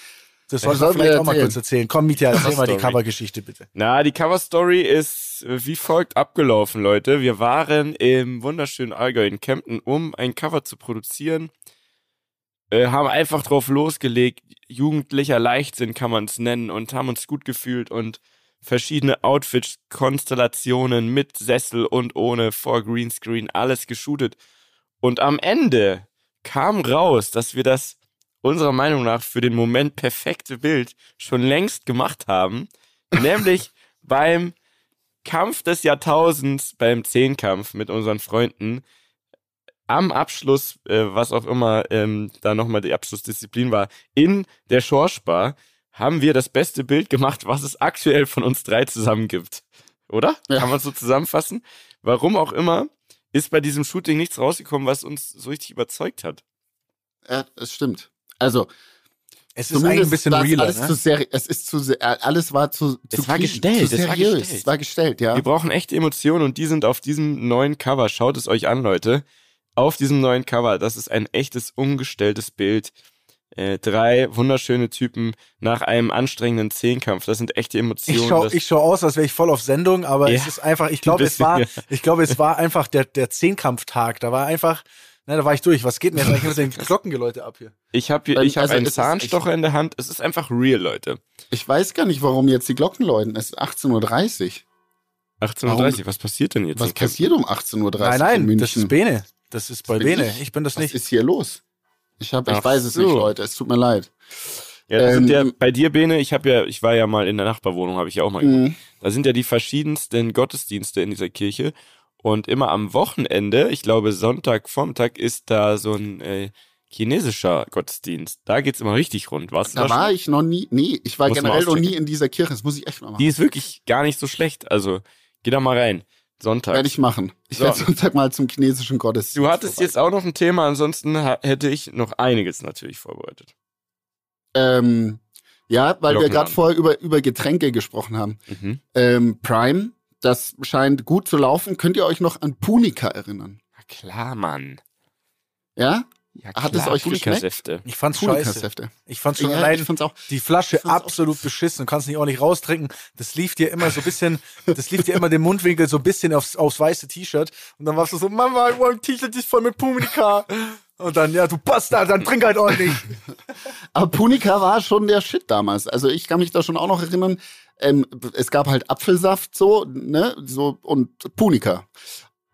Das sollten wir wir vielleicht auch mal kurz erzählen. Komm, Mietja, erzähl mal die. Covergeschichte bitte. Na, die Cover-Story ist äh, wie folgt abgelaufen, Leute. Wir waren im wunderschönen Allgäu in Kempten, um ein Cover zu produzieren. Äh, haben einfach drauf losgelegt, jugendlicher Leichtsinn kann man es nennen und haben uns gut gefühlt und verschiedene Outfits, Konstellationen mit Sessel und ohne vor Greenscreen, alles geshootet. Und am Ende kam raus, dass wir das unserer Meinung nach für den Moment perfekte Bild schon längst gemacht haben, nämlich beim Kampf des Jahrtausends, beim Zehnkampf mit unseren Freunden. Am Abschluss, äh, was auch immer ähm, da nochmal die Abschlussdisziplin war, in der Schorspar haben wir das beste Bild gemacht, was es aktuell von uns drei zusammen gibt. Oder? Ja. Kann man so zusammenfassen? Warum auch immer, ist bei diesem Shooting nichts rausgekommen, was uns so richtig überzeugt hat. Ja, es stimmt. Also, Es ist ein bisschen war es realer, alles ne? zu seri es ist zu alles war zu, Es zu war clean, gestellt, zu es war seriös. gestellt. Es war gestellt, ja. Wir brauchen echte Emotionen und die sind auf diesem neuen Cover. Schaut es euch an, Leute. Auf diesem neuen Cover, das ist ein echtes, umgestelltes Bild. Äh, drei wunderschöne Typen nach einem anstrengenden Zehnkampf. Das sind echte Emotionen. Ich schau, das, ich schau aus, als wäre ich voll auf Sendung, aber Ja, es ist einfach, ich glaube, es war, bisschen, ich glaube, es war einfach der, der Zehnkampftag. Da war einfach, ne, da war ich durch. Was geht denn jetzt eigentlich mit den Glockengeläute ab hier? ich habe ich hab also einen Zahnstocher in der Hand. Es ist einfach real, Leute. Ich weiß gar nicht, warum jetzt die Glocken läuten. Es ist 18.30 Uhr. 18.30 Uhr, was passiert denn jetzt? Was passiert um 18.30 Uhr Nein, in nein, München? das ist Bene. Das ist bei bin Bene. ich. Ich bin das Was nicht. ist hier los? Ich, hab, ich Ach weiß es so. nicht, Leute. Es tut mir leid. Ja, das sind ja Ähm, bei dir, Bene, ich habe ja, ich war ja mal in der Nachbarwohnung, habe ich ja auch mal gemacht. Mhm. Da sind ja die verschiedensten Gottesdienste in dieser Kirche. Und immer am Wochenende, ich glaube Sonntag, Vormittag, ist da so ein äh, chinesischer Gottesdienst. Da geht's immer richtig rund. Warst du Da schon? war ich noch nie. Nee, ich war Muss generell noch nie in dieser Kirche. Das muss ich echt mal machen. Die ist wirklich gar nicht so schlecht. Also, geh da mal rein. Sonntag. Werde ich machen. Ich So. werde Sonntag mal zum chinesischen Gottesdienst. Du hattest vorbei. jetzt auch noch ein Thema, ansonsten hätte ich noch einiges natürlich vorbereitet. Ähm, ja, weil wir Glocken gerade vorher über, über Getränke gesprochen haben. Mhm. Ähm, Prime, das scheint gut zu laufen. Könnt ihr euch noch an Punika erinnern? Na klar, Mann. Ja? Ja, Hat es euch geschmeckt? Punika-Säfte. Ich fand's scheiße. Ich fand's schon Ja, allein ich fand's auch. die Flasche fand's auch absolut beschissen. Du kannst nicht ordentlich raustrinken. Das lief dir immer so ein bisschen, das lief dir immer den Mundwinkel so ein bisschen aufs, aufs weiße T-Shirt. Und dann warst du so, Mama, mein T-Shirt ist voll mit Punika. Und dann, ja, du Bastard, dann trink halt ordentlich. Aber Punika war schon der Shit damals. Also ich kann mich da schon auch noch erinnern. Ähm, es gab halt Apfelsaft so, ne, so und Punika.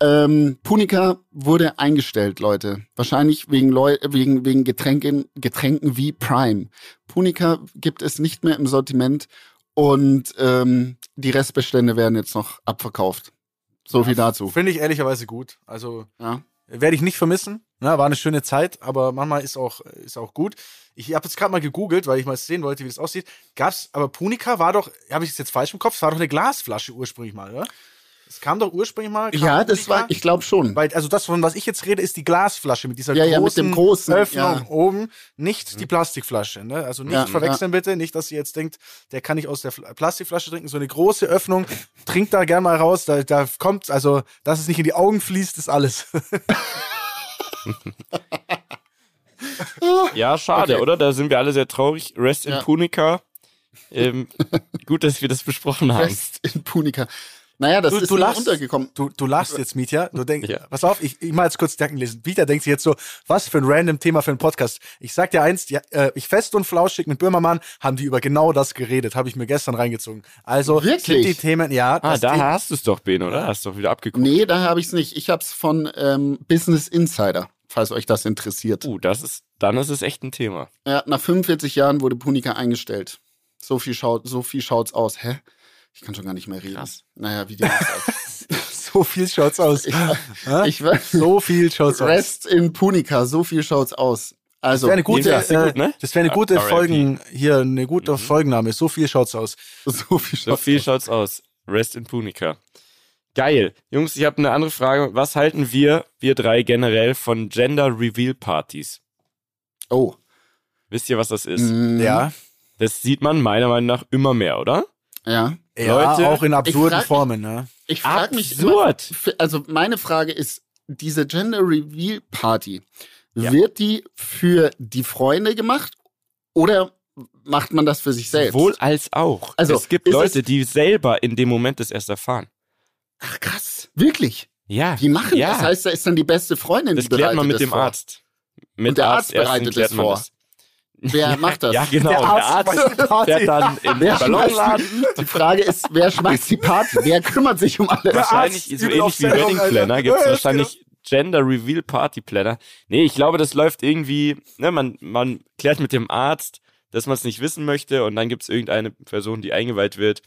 Ähm, Punika wurde eingestellt, Leute. Wahrscheinlich wegen, Leu wegen, wegen Getränken, Getränken wie Prime. Punika gibt es nicht mehr im Sortiment und ähm, die Restbestände werden jetzt noch abverkauft. So viel dazu. Finde ich ehrlicherweise gut. Also, Ja. werde ich nicht vermissen. Ja, war eine schöne Zeit, aber manchmal ist auch, ist auch gut. Ich habe jetzt gerade mal gegoogelt, weil ich mal sehen wollte, wie das aussieht. Gab's, aber Punika war doch, habe ich es jetzt falsch im Kopf, es war doch eine Glasflasche ursprünglich mal, oder? Es kam doch ursprünglich mal. Ja, das Punika- war, ich glaube schon. Weil, also das, von was ich jetzt rede, ist die Glasflasche mit dieser Ja, ja, großen, mit dem großen, Öffnung ja. oben, nicht die Plastikflasche. Ne? Also nicht Ja, verwechseln bitte, nicht, dass ihr jetzt denkt, der kann nicht aus der Fl- Plastikflasche trinken, so eine große Öffnung, trinkt da gern mal raus, da, da kommt, also, dass es nicht in die Augen fließt, ist alles. Ja, schade, Okay. oder? Da sind wir alle sehr traurig. Rest in Ja. Punika. Ähm, gut, dass wir das besprochen haben. Fest in Punika. Naja, das Du- ist du lachst. untergekommen. Du, du lachst jetzt, Mietja. Du denkst, Ja. pass auf, ich, ich mal jetzt kurz Gedanken lesen. Mietja denkt sich jetzt so, was für ein random Thema für einen Podcast. Ich sag dir eins, ja, äh, ich fest und flauschig mit Böhmermann haben die über genau das geredet, habe ich mir gestern reingezogen. Also Wirklich? sind die Themen, ja, Ah, da hast du es doch, Ben, oder? Hast du doch wieder abgeguckt. Nee, da habe ich es nicht. Ich habe es von ähm, Business Insider, falls euch das interessiert. Uh, das ist, dann ist es echt ein Thema. Ja, nach 45 Jahren wurde Punika eingestellt. So viel schaut, so viel schaut's aus. Hä? Ich kann schon gar nicht mehr reden. Krass. Naja, wie die so viel schaut's aus. Ich, ich so viel schaut's aus. Rest in Punika, so viel schaut's aus. Also, Das wäre eine gute, äh, gut, ne? das wäre eine Ja, gute. Folgen, hier, eine gute Folgenname. So viel schaut's aus. so viel So schaut's viel aus. schaut's aus. Rest in Punika. Geil. Jungs, ich habe eine andere Frage. Was halten wir, wir drei generell, von Gender Reveal Partys? Oh. Wisst ihr, was das ist? Mm, Ja. Das sieht man meiner Meinung nach immer mehr, oder? Ja. Ja, Leute, auch in absurden frag Formen, ne? Ich frage mich immer, Absurd. f- also meine Frage ist, diese Gender Reveal Party, Ja. wird die für die Freunde gemacht oder macht man das für sich selbst? Wohl als auch. Also, es gibt Leute, es- die selber in dem Moment das erst erfahren. Ach krass, wirklich? Ja. Die machen ja. das? Heißt, da ist dann die beste Freundin, Das die klärt bereitet man mit das dem vor. Arzt. Mit Und der Arzt Arztärzten bereitet klärt das man vor. Das. Wer macht das? Ja, genau. Der Der Arzt Arzt, die Party. fährt dann in den Ballonladen. die, Frage ist, wer schmeißt die Party? Wer kümmert sich um alles? Wahrscheinlich Arzt so ähnlich wie Wedding. Planner gibt es Ja, wahrscheinlich Gender Reveal Party Planner. Nee, ich glaube, das läuft irgendwie, ne, man, man klärt mit dem Arzt, dass man es nicht wissen möchte und dann gibt es irgendeine Person, die eingeweiht wird,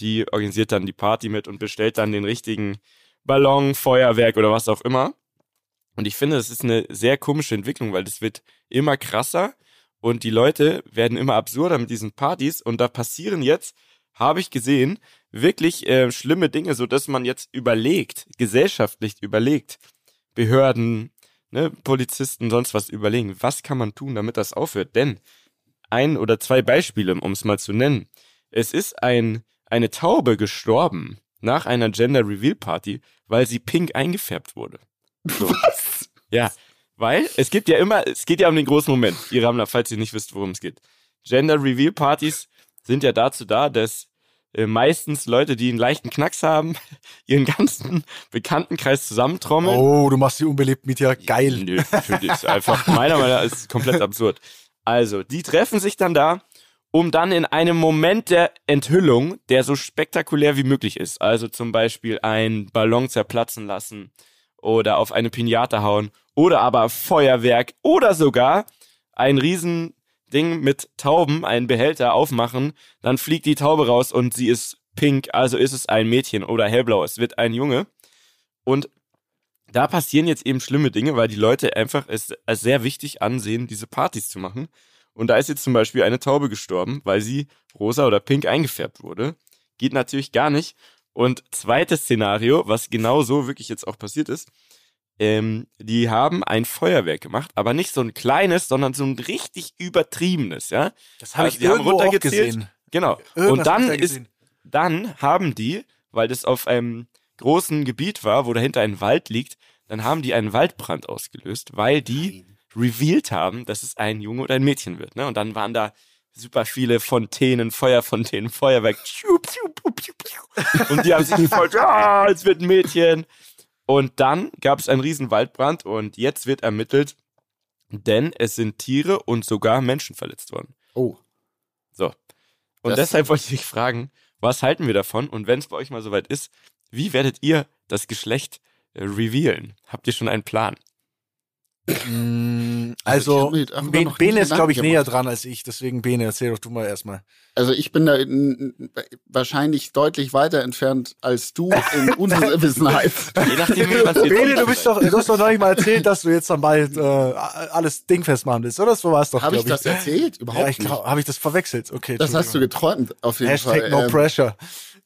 die organisiert dann die Party mit und bestellt dann den richtigen Ballon, Feuerwerk oder was auch immer. Und ich finde, das ist eine sehr komische Entwicklung, weil das wird immer krasser und die Leute werden immer absurder mit diesen Partys und da passieren jetzt, habe ich gesehen, wirklich äh, schlimme Dinge, so dass man jetzt überlegt, gesellschaftlich überlegt, Behörden, ne, Polizisten, sonst was überlegen, was kann man tun, damit das aufhört? Denn ein oder zwei Beispiele, um es mal zu nennen. Es ist ein, eine Taube gestorben nach einer Gender Reveal Party, weil sie pink eingefärbt wurde. So. Was? Ja, weil es gibt ja immer, es geht ja um den großen Moment, ihr Rammler, falls ihr nicht wisst, worum es geht. Gender Reveal Partys sind ja dazu da, dass äh, meistens Leute, die einen leichten Knacks haben, ihren ganzen Bekanntenkreis zusammentrommeln. Oh, du machst die unbelebt mit ja geil. Nö, finde ich einfach, meiner Meinung nach ist es komplett absurd. Also, die treffen sich dann da, um dann in einem Moment der Enthüllung, der so spektakulär wie möglich ist, also zum Beispiel einen Ballon zerplatzen lassen oder auf eine Pinata hauen oder aber Feuerwerk oder sogar ein riesen Ding mit Tauben, einen Behälter aufmachen, dann fliegt die Taube raus und sie ist pink, also ist es ein Mädchen oder hellblau, es wird ein Junge. Und da passieren jetzt eben schlimme Dinge, weil die Leute einfach es sehr wichtig ansehen, diese Partys zu machen. Und da ist jetzt zum Beispiel eine Taube gestorben, weil sie rosa oder pink eingefärbt wurde. Geht natürlich gar nicht. Und zweites Szenario, was genau so wirklich jetzt auch passiert ist, ähm, die haben ein Feuerwerk gemacht, aber nicht so ein kleines, sondern so ein richtig übertriebenes, ja. Das habe Also ich die haben irgendwo auch runtergezählt. gesehen. Genau. Irgendwas und dann ist, dann haben die, weil das auf einem großen Gebiet war, wo dahinter ein Wald liegt, dann haben die einen Waldbrand ausgelöst, weil die revealed haben, dass es ein Junge oder ein Mädchen wird. Ne? Und dann waren da super viele Fontänen, Feuerfontänen, Feuerwerk. Und die haben sich gefreut, ah, es wird ein Mädchen. Und dann gab es einen riesen Waldbrand und jetzt wird ermittelt, denn es sind Tiere und sogar Menschen verletzt worden. Oh. So. Und Das- deshalb wollte ich fragen, was halten wir davon? Und wenn es bei euch mal soweit ist, wie werdet ihr das Geschlecht äh, revealen? Habt ihr schon einen Plan? Mm, Also, ich Also, Ben- noch Bene ist, glaube ich, näher dran als ich. Deswegen, Bene, erzähl doch du mal erstmal. Also ich bin da in, wahrscheinlich deutlich weiter entfernt als du in Unwissenheit. Je nachdem, wie Bene, du, bist doch, du hast doch neulich mal erzählt, dass du jetzt dann bald äh, alles dingfest machen willst, oder? So war es doch, Habe ich glaub das erzählt? Überhaupt Ja, ich nicht. Habe ich das verwechselt? Okay. Das hast du geträumt, auf jeden Hashtag Fall. no Ähm, pressure.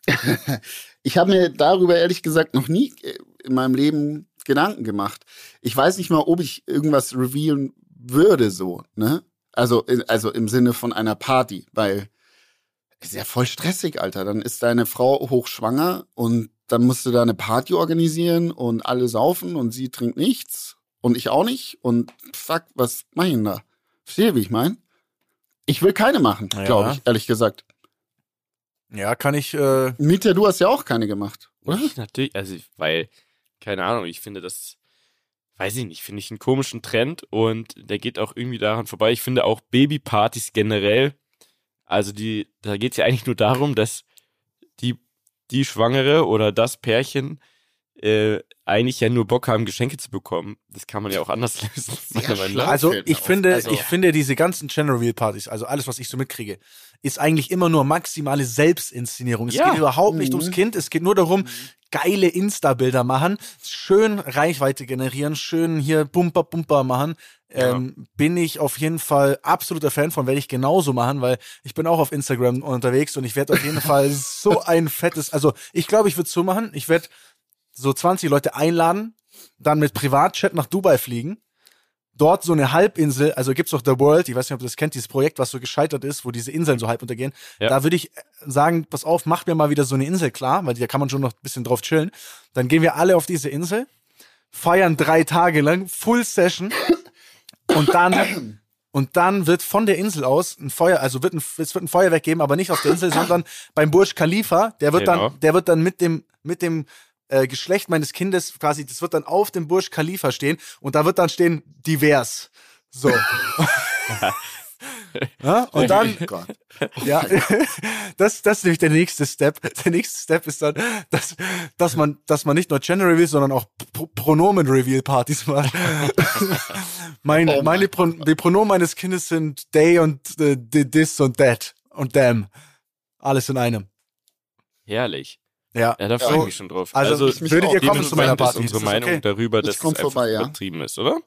Ich habe mir darüber ehrlich gesagt noch nie äh, in meinem Leben Gedanken gemacht. Ich weiß nicht mal, ob ich irgendwas revealen würde, so, ne? Also, in, also im Sinne von einer Party, weil ist ja voll stressig, Alter. Dann ist deine Frau hochschwanger und dann musst du da eine Party organisieren und alle saufen und sie trinkt nichts und ich auch nicht und fuck, was mach ich denn da? Verstehe, ihr, wie ich meine? Ich will keine machen, Ja. glaube ich, ehrlich gesagt. Ja, kann ich. Äh, Mieter, du hast ja auch keine gemacht, oder? Ich natürlich, also weil, keine Ahnung, ich finde das, weiß ich nicht, finde ich einen komischen Trend und der geht auch irgendwie daran vorbei. Ich finde auch Babypartys generell, also die, da geht es ja eigentlich nur darum, dass die, die Schwangere oder das Pärchen äh, eigentlich ja nur Bock haben, Geschenke zu bekommen. Das kann man ja auch anders lösen. also ich finde, Also- ich finde diese ganzen Gender Reveal Partys, also alles, was ich so mitkriege, ist eigentlich immer nur maximale Selbstinszenierung. Es Ja. geht überhaupt nicht Mhm. ums Kind. Es geht nur darum, geile Insta-Bilder machen, schön Reichweite generieren, schön hier Bumper Bumper machen. Ähm, bin ich auf jeden Fall absoluter Fan von, werde ich genauso machen, weil ich bin auch auf Instagram unterwegs und ich werde auf jeden Fall so ein fettes, also ich glaube, ich würde so machen, ich werde so 20 Leute einladen, dann mit Privatchat nach Dubai fliegen, dort so eine Halbinsel, also gibt's doch The World, ich weiß nicht, ob du das kennt, dieses Projekt, was so gescheitert ist, wo diese Inseln so halb untergehen. Ja. Da würde ich sagen, pass auf, mach mir mal wieder so eine Insel klar, weil da kann man schon noch ein bisschen drauf chillen. Dann gehen wir alle auf diese Insel, feiern drei Tage lang, Full Session und dann und dann wird von der Insel aus ein Feuer, also wird ein, es wird ein Feuerwerk geben, aber nicht auf der Insel, sondern beim Burj Khalifa. Der wird Genau. dann, der wird dann mit dem mit dem äh, Geschlecht meines Kindes quasi, das wird dann auf dem Burj Khalifa stehen und da wird dann stehen divers. So. Ja? Und dann, Oh ja, das, das ist nämlich der nächste Step. Der nächste Step ist dann, dass, dass man, dass man nicht nur Gender Reveal, sondern auch Pro Pronomen Reveal Partys macht. mein, Oh mein meine Pro die Pronomen meines Kindes sind they und äh, this und that und them. Alles in einem. Herrlich. Ja. Ja, da freue ich mich schon drauf. Also, ich mich würdet auch. ihr kommen zu meiner Party? unsere Meinung okay? darüber, dass es einfach vorbei, ja. übertrieben ist, oder?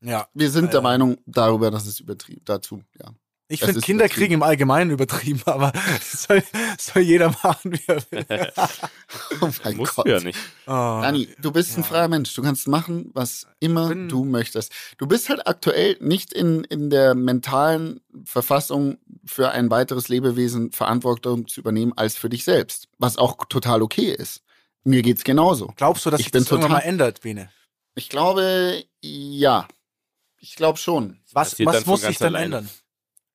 Ja. Wir sind der Ja. Meinung darüber, dass es übertrieben dazu, ja. Ich finde ist Kinderkriegen im Allgemeinen übertrieben, aber soll, soll jeder machen, wie er will. Oh mein Musst Gott. du ja nicht. Oh. Dani, du bist ein Ja. freier Mensch. Du kannst machen, was immer Bin- du möchtest. Du bist halt aktuell nicht in, in der mentalen Verfassung für ein weiteres Lebewesen Verantwortung zu übernehmen als für dich selbst. Was auch total okay ist. Mir geht's genauso. Glaubst du, dass Ich sich das irgendwann mal total- ändert, Bene? Ich glaube, ja. Ich glaube schon. Was, was muss sich dann alleine. ändern?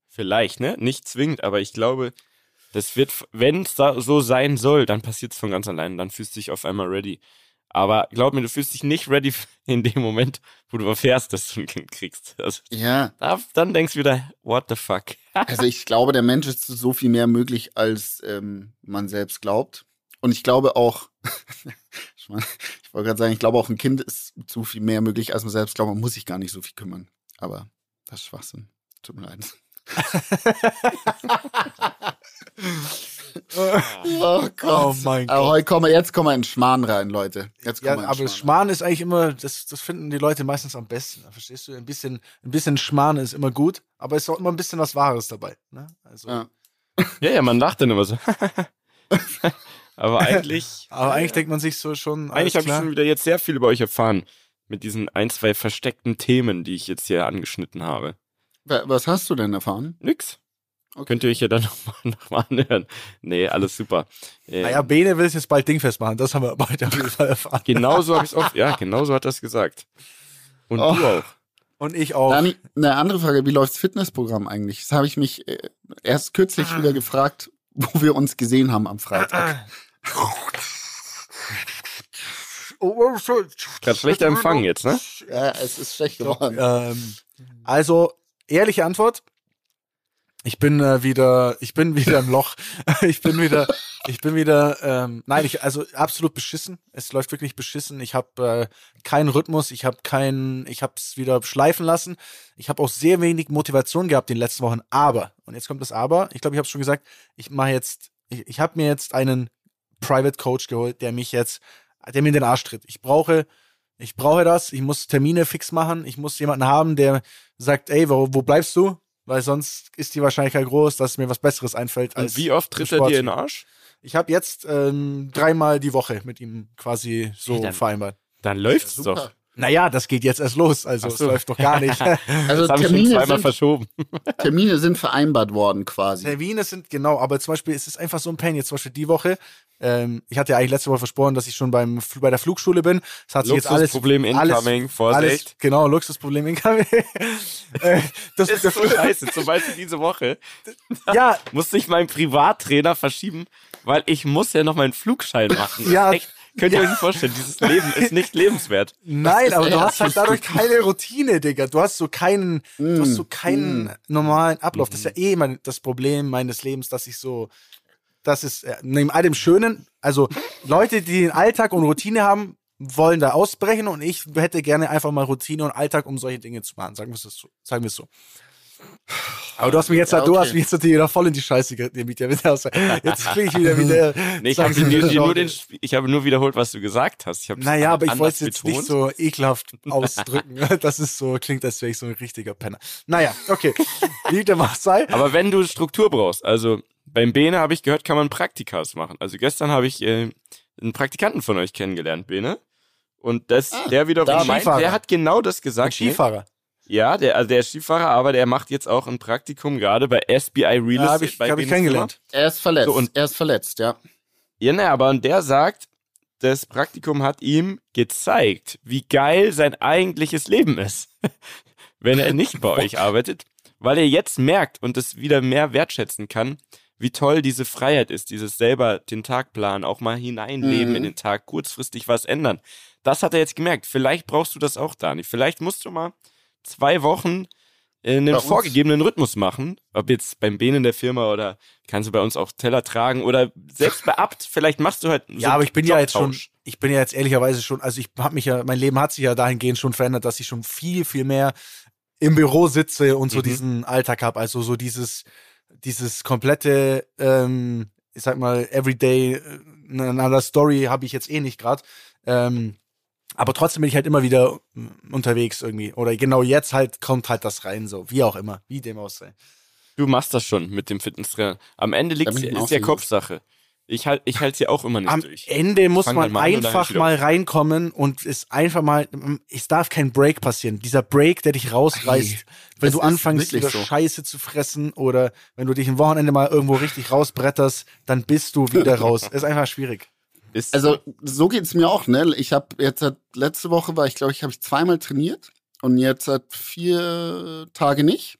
Vielleicht, ne? Nicht zwingend, aber ich glaube, das wird, wenn es da so sein soll, dann passiert es von ganz allein. Dann fühlst du dich auf einmal ready. Aber glaub mir, du fühlst dich nicht ready in dem Moment, wo du erfährst, dass du ein Kind kriegst. Also, Ja. da, dann denkst du wieder, what the fuck? Also ich glaube, der Mensch ist so viel mehr möglich, als ähm, man selbst glaubt. Und ich glaube auch, ich wollte gerade sagen, ich glaube auch ein Kind ist zu viel mehr möglich, als man selbst glaubt. Man muss sich gar nicht so viel kümmern. Aber das ist Schwachsinn. Tut mir leid. oh Gott. Oh mein Aber Gott. heute kommen jetzt kommen wir in Schmarrn rein, Leute. Jetzt kommen Ja, wir in aber Schmarrn Schmarrn ist eigentlich immer, das, das finden die Leute meistens am besten. Verstehst du? Ein bisschen, ein bisschen Schmarrn ist immer gut, aber es ist auch immer ein bisschen was Wahres dabei. Ne? Also, Ja. Ja, ja, man lacht dann immer so. aber eigentlich, Aber eigentlich denkt man sich so schon. eigentlich habe ich schon wieder jetzt sehr viel über euch erfahren. Mit diesen ein, zwei versteckten Themen, die ich jetzt hier angeschnitten habe. Wa- Was hast du denn erfahren? Nix. Okay. Könnt ihr euch ja dann nochmal noch mal anhören. Nee, alles super. Äh, Naja, Bene will es jetzt bald dingfest machen, das haben wir heute auf jeden Fall erfahren. Genauso habe ich es auch. Ja, genauso hat er es gesagt. Und Oh. du auch. Und ich auch. Dani, eine andere Frage, wie läuft's Fitnessprogramm eigentlich? Das habe ich mich äh, erst kürzlich Ah. wieder gefragt, wo wir uns gesehen haben am Freitag. Oh, oh, so. Gerade schlechter Empfang jetzt, ne? Ja, es ist schlecht geworden. ähm, also, ehrliche Antwort. Ich bin äh, wieder, ich bin wieder im Loch. ich bin wieder, ich bin wieder, ähm, nein, ich, also absolut beschissen. Es läuft wirklich beschissen. Ich habe äh, keinen Rhythmus, ich habe keinen, ich habe es wieder schleifen lassen. Ich habe auch sehr wenig Motivation gehabt in den letzten Wochen. Aber, und jetzt kommt das Aber, ich glaube, ich habe schon gesagt, ich mache jetzt, ich, ich habe mir jetzt einen Private Coach geholt, der mich jetzt, der mir in den Arsch tritt. Ich brauche ich brauche das, ich muss Termine fix machen, ich muss jemanden haben, der sagt, ey, wo, wo bleibst du? Weil sonst ist die Wahrscheinlichkeit groß, dass mir was Besseres einfällt. Und als wie oft tritt er dir in den Arsch? Ich habe jetzt ähm, dreimal die Woche mit ihm quasi so Hey, dann- vereinbart. Dann läuft's Super. doch. Naja, das geht jetzt erst los, also so. es läuft doch gar nicht. Also Das habe ich schon Termine zweimal sind, verschoben. Termine sind vereinbart worden quasi. Termine sind genau, aber zum Beispiel es ist einfach so ein Pain. Jetzt zum Beispiel die Woche. Ähm, ich hatte ja eigentlich letzte Woche versprochen, dass ich schon beim bei der Flugschule bin. Das hat sich jetzt alles Luxusproblem incoming, alles, Vorsicht. genau Luxusproblem incoming. äh, das, ist so scheiße. Zum Beispiel diese Woche ja, musste ich meinen Privattrainer verschieben, weil ich muss ja noch meinen Flugschein machen. Ja. Echt, könnt ihr euch nicht vorstellen, dieses Leben ist nicht lebenswert. Nein, aber du hast halt dadurch keine Routine, Digga. Du hast so keinen, du hast so keinen mm. normalen Ablauf. Das ist ja eh mein, das Problem meines Lebens, dass ich so, das ist äh, neben all dem Schönen, also Leute, die den Alltag und Routine haben, wollen da ausbrechen und ich hätte gerne einfach mal Routine und Alltag, um solche Dinge zu machen. Sagen wir es so. Sagen wir es so. Aber du hast mich jetzt, Ja, du okay. hast mich jetzt natürlich wieder voll in die Scheiße gedemmt. Ja, wieder aus- Jetzt krieg ich wieder wieder. Nee, ich, habe nur den, ich habe nur wiederholt, was du gesagt hast. Naja, aber ich wollte es jetzt nicht so ekelhaft ausdrücken. Das ist so, klingt, als wäre ich so ein richtiger Penner. Naja, okay. Wie dem auch sei. Aber wenn du Struktur brauchst, also beim Bene habe ich gehört, kann man Praktikas machen. Also gestern habe ich äh, einen Praktikanten von euch kennengelernt, Bene. Und das, Ah, der wiederum meint, Skifahrer. der hat genau das Ein gesagt. ne? Skifahrer. Ja, der, also der ist Skifahrer, aber der macht jetzt auch ein Praktikum gerade bei SBI Real Ja, Estate. habe ich, hab ich kennengelernt. Er ist verletzt. So, und- er ist verletzt, ja. Ja, ne, aber und der sagt, das Praktikum hat ihm gezeigt, wie geil sein eigentliches Leben ist, wenn er nicht bei euch arbeitet, weil er jetzt merkt und es wieder mehr wertschätzen kann, wie toll diese Freiheit ist, dieses selber den Tag planen, auch mal hineinleben Mhm. in den Tag, kurzfristig was ändern. Das hat er jetzt gemerkt. Vielleicht brauchst du das auch, Dani. Vielleicht musst du mal zwei Wochen äh, einen vorgegebenen Rhythmus machen. Ob jetzt beim Behen in der Firma oder kannst du bei uns auch Teller tragen oder selbst bei Abt, vielleicht machst du halt so Ja, aber ich bin ja jetzt schon, ich bin ja jetzt ehrlicherweise schon, also ich habe mich ja, mein Leben hat sich ja dahingehend schon verändert, dass ich schon viel, viel mehr im Büro sitze und so Mhm. diesen Alltag habe. Also so dieses, dieses komplette, ähm, ich sag mal, Everyday, äh, another Story habe ich jetzt eh nicht gerade. Ähm, aber trotzdem bin ich halt immer wieder unterwegs irgendwie. Oder genau jetzt halt kommt halt das rein, so, wie auch immer, wie dem auch sei. Du machst das schon mit dem Fitnesstrainer. Am Ende liegt ist ja. Kopfsache. Ich halt, ich halte sie auch immer nicht Am durch. Ende muss Fang man dann einfach mal reinkommen und es einfach mal, es darf kein Break passieren. Dieser Break, der dich rausreißt, Ey, wenn du anfängst, wieder so. Scheiße zu fressen oder wenn du dich ein Wochenende mal irgendwo richtig rausbretterst, dann bist du wieder raus. ist einfach schwierig. Ist Also so geht's mir auch, ne? Ich habe jetzt seit letzte Woche war ich, glaube ich, habe ich zweimal trainiert und jetzt seit vier Tage nicht.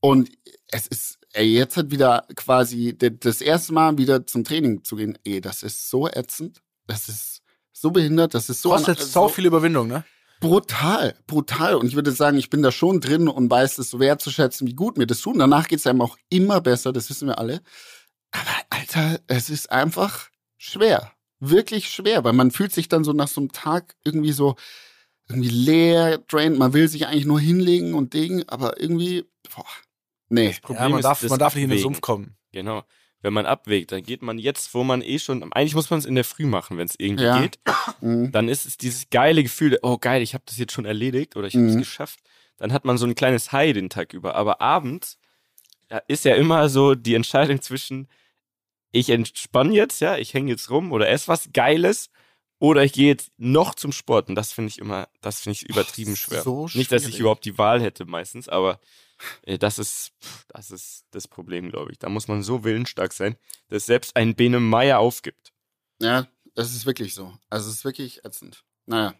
Und es ist, ey, jetzt hat wieder quasi das erste Mal wieder zum Training zu gehen. Ey, das ist so ätzend. Das ist so behindert. Das ist so Kostet an- sau so viel Überwindung, ne? brutal, brutal. Und ich würde sagen, ich bin da schon drin und weiß es so wertzuschätzen, wie gut mir das tut. Und danach geht's einem auch immer besser. Das wissen wir alle. Aber Alter, es ist einfach schwer. Wirklich schwer, weil man fühlt sich dann so nach so einem Tag irgendwie so irgendwie leer, drained. Man will sich eigentlich nur hinlegen und Ding, aber irgendwie, boah, nee. Problem Ja, man ist darf, das man darf nicht in den. Sumpf kommen. Genau. Wenn man abwägt, dann geht man jetzt, wo man eh schon, eigentlich muss man es in der Früh machen, wenn es irgendwie Ja. geht. Mhm. Dann ist es dieses geile Gefühl, oh geil, ich habe das jetzt schon erledigt oder ich habe es Mhm. geschafft. Dann hat man so ein kleines High den Tag über. Aber abends ja, ist ja immer so die Entscheidung zwischen, ich entspanne jetzt, ja, ich hänge jetzt rum oder esse was Geiles oder ich gehe jetzt noch zum Sport. Und das finde ich immer, das finde ich übertrieben schwer. so Nicht, dass ich überhaupt die Wahl hätte meistens, aber äh, das ist, das ist das Problem, glaube ich. Da muss man so willensstark sein, dass selbst ein Bene Meier aufgibt. Ja, das ist wirklich so. Also es ist wirklich ätzend. Naja.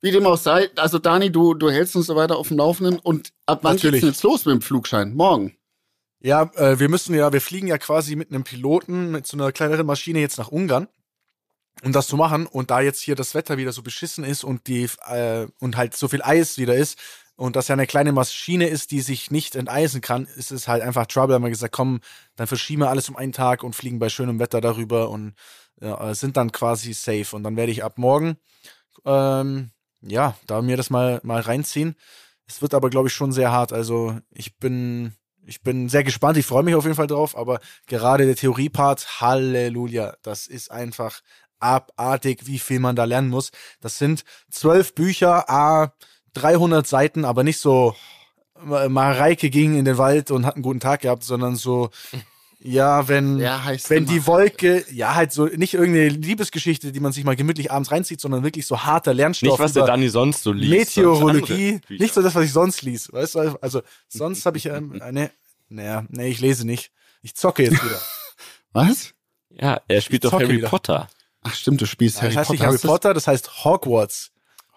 Wie dem auch sei, also Dani, du, du hältst uns so weiter auf dem Laufenden und ab wann Natürlich. geht's denn jetzt los mit dem Flugschein? Morgen. Ja, äh, wir müssen ja, wir fliegen ja quasi mit einem Piloten, mit so einer kleineren Maschine jetzt nach Ungarn, um das zu machen. Und da jetzt hier das Wetter wieder so beschissen ist und die äh, und halt so viel Eis wieder ist und das ja eine kleine Maschine ist, die sich nicht enteisen kann, ist es halt einfach Trouble. Haben wir gesagt, komm, dann verschieben wir alles um einen Tag und fliegen bei schönem Wetter darüber und ja, sind dann quasi safe. Und dann werde ich ab morgen ähm, ja, da mir das mal mal reinziehen. Es wird aber, glaube ich, schon sehr hart. Also ich bin, ich bin sehr gespannt. Ich freue mich auf jeden Fall drauf. Aber gerade der Theoriepart, Halleluja, das ist einfach abartig, wie viel man da lernen muss. Das sind zwölf Bücher, a 300 Seiten, aber nicht so äh, Mareike ging in den Wald und hat einen guten Tag gehabt, sondern so, ja, wenn Ja, heißt wenn die Wolke, ja, halt so, nicht irgendeine Liebesgeschichte, die man sich mal gemütlich abends reinzieht, sondern wirklich so harter Lernstoff. Nicht, was der Dani sonst so liest. Meteorologie, nicht so das, was ich sonst lies. Weißt du, also sonst habe ich ähm, eine, naja, nee, ich lese nicht. Ich zocke jetzt wieder. Was? Ja, er spielt doch Harry wieder. Potter. Ach stimmt, du spielst das Harry heißt Potter. nicht Harry Potter, das heißt Hogwarts.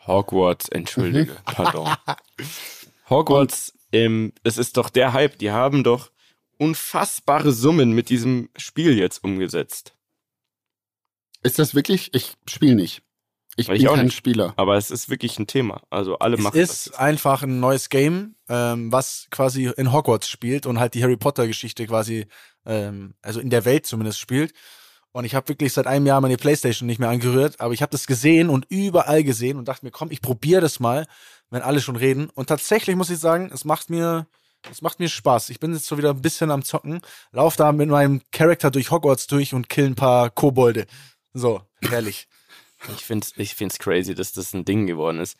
Hogwarts, entschuldige, Mhm. pardon. Hogwarts, ähm, es ist doch der Hype. Die haben doch unfassbare Summen mit diesem Spiel jetzt umgesetzt. Ist das wirklich? Ich spiele nicht. Ich, Ich bin auch kein nicht. Spieler. Aber es ist wirklich ein Thema. Also alle Es machen das. ist jetzt. einfach ein neues Game, ähm, was quasi in Hogwarts spielt und halt die Harry Potter Geschichte quasi, ähm, also in der Welt zumindest spielt. Und ich habe wirklich seit einem Jahr meine Playstation nicht mehr angerührt, aber ich habe das gesehen und überall gesehen und dachte mir, komm, ich probiere das mal, wenn alle schon reden. Und tatsächlich muss ich sagen, es macht mir, es macht mir Spaß. Ich bin jetzt so wieder ein bisschen am Zocken, lauf da mit meinem Charakter durch Hogwarts durch und kill ein paar Kobolde. So, herrlich. Ich find's, ich find's crazy, dass das ein Ding geworden ist.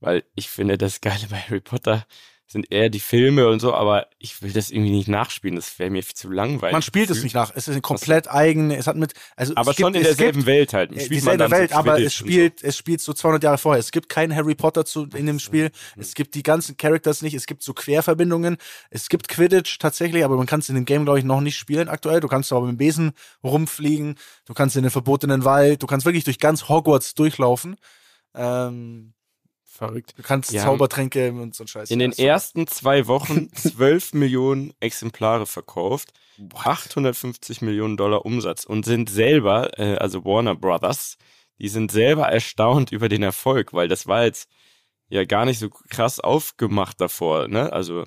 Weil ich finde, das Geile bei Harry Potter sind eher die Filme und so, aber ich will das irgendwie nicht nachspielen. Das wäre mir viel zu langweilig. Man spielt es nicht nach. Es ist eine komplett eigene, es hat mit, also Aber es gibt, schon in derselben Welt halt. Äh, Spielt dieselbe dann so Welt, aber es spielt, es spielt so 200 Jahre vorher. Es gibt keinen Harry Potter zu, in dem Spiel. Hm. Es gibt die ganzen Characters nicht. Es gibt so Querverbindungen. Es gibt Quidditch tatsächlich, aber man kann es in dem Game, glaube ich, noch nicht spielen aktuell. Du kannst aber mit dem Besen rumfliegen. Du kannst in den verbotenen Wald. Du kannst wirklich durch ganz Hogwarts durchlaufen. Ähm, Verrückt. du kannst haben Zaubertränke und so ein Scheiß. In den Also, ersten zwei Wochen 12 Millionen Exemplare verkauft, 850 Millionen Dollar Umsatz und sind selber, äh, also Warner Brothers, die sind selber erstaunt über den Erfolg, weil das war jetzt ja gar nicht so krass aufgemacht davor, ne? Also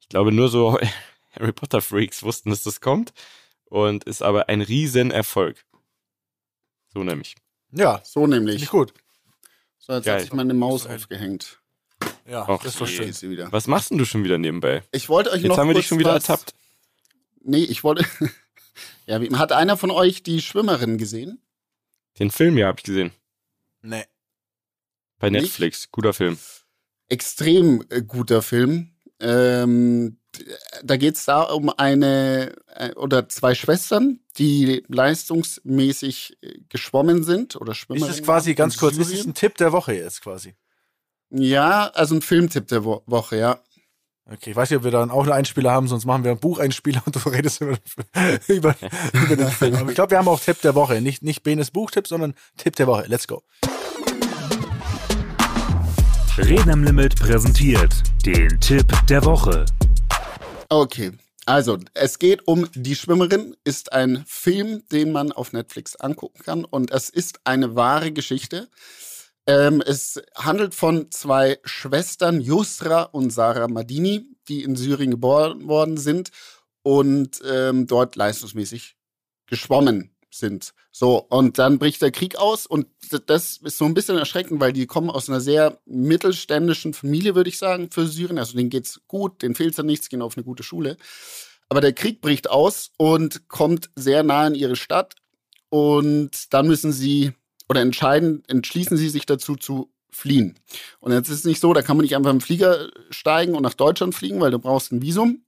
Ich glaube, nur so Harry Potter Freaks wussten, dass das kommt und ist aber ein Riesenerfolg. So nämlich. Ja, So nämlich. ich gut. So, jetzt Geil. hat sich meine Maus aufgehängt. Ja, Ach, das ist doch je. schön. Ist sie wieder. Was machst denn du schon wieder nebenbei? Ich wollte euch Jetzt noch haben wir dich schon wieder was, ertappt. Nee, ich wollte. ja, wie, hat einer von euch die Schwimmerin gesehen? Den Film ja, habe ich gesehen. Nee. Bei Nicht? Netflix. Guter Film. Extrem äh, guter Film. Ähm, da geht es da um eine äh, oder zwei Schwestern, die leistungsmäßig äh, geschwommen sind oder Ist schwimmen. es quasi ganz kurz, ist es ein Tipp der Woche jetzt quasi? Ja, also ein Filmtipp der Wo Woche, ja. Okay, ich weiß nicht, ob wir dann auch einen Einspieler haben, sonst machen wir einen Bucheinspieler und du redest über, über, über den Film. Aber ich glaube, wir haben auch Tipp der Woche. Nicht, nicht Benes Buchtipp, sondern Tipp der Woche. Let's go. Reden am Limit präsentiert den Tipp der Woche. Okay. Also, es geht um Die Schwimmerin, ist ein Film, den man auf Netflix angucken kann und es ist eine wahre Geschichte. Ähm, es handelt von zwei Schwestern, Yusra und Sarah Madini, die in Syrien geboren worden sind und ähm, dort leistungsmäßig geschwommen sind. So, und dann bricht der Krieg aus und das ist so ein bisschen erschreckend, weil die kommen aus einer sehr mittelständischen Familie, würde ich sagen, für Syrien. Also denen geht's gut, denen fehlt's an nichts, gehen auf eine gute Schule. Aber der Krieg bricht aus und kommt sehr nah in ihre Stadt und dann müssen sie oder entscheiden, entschließen sie sich dazu zu fliehen. Und jetzt ist es nicht so, da kann man nicht einfach im Flieger steigen und nach Deutschland fliegen, weil du brauchst ein Visum.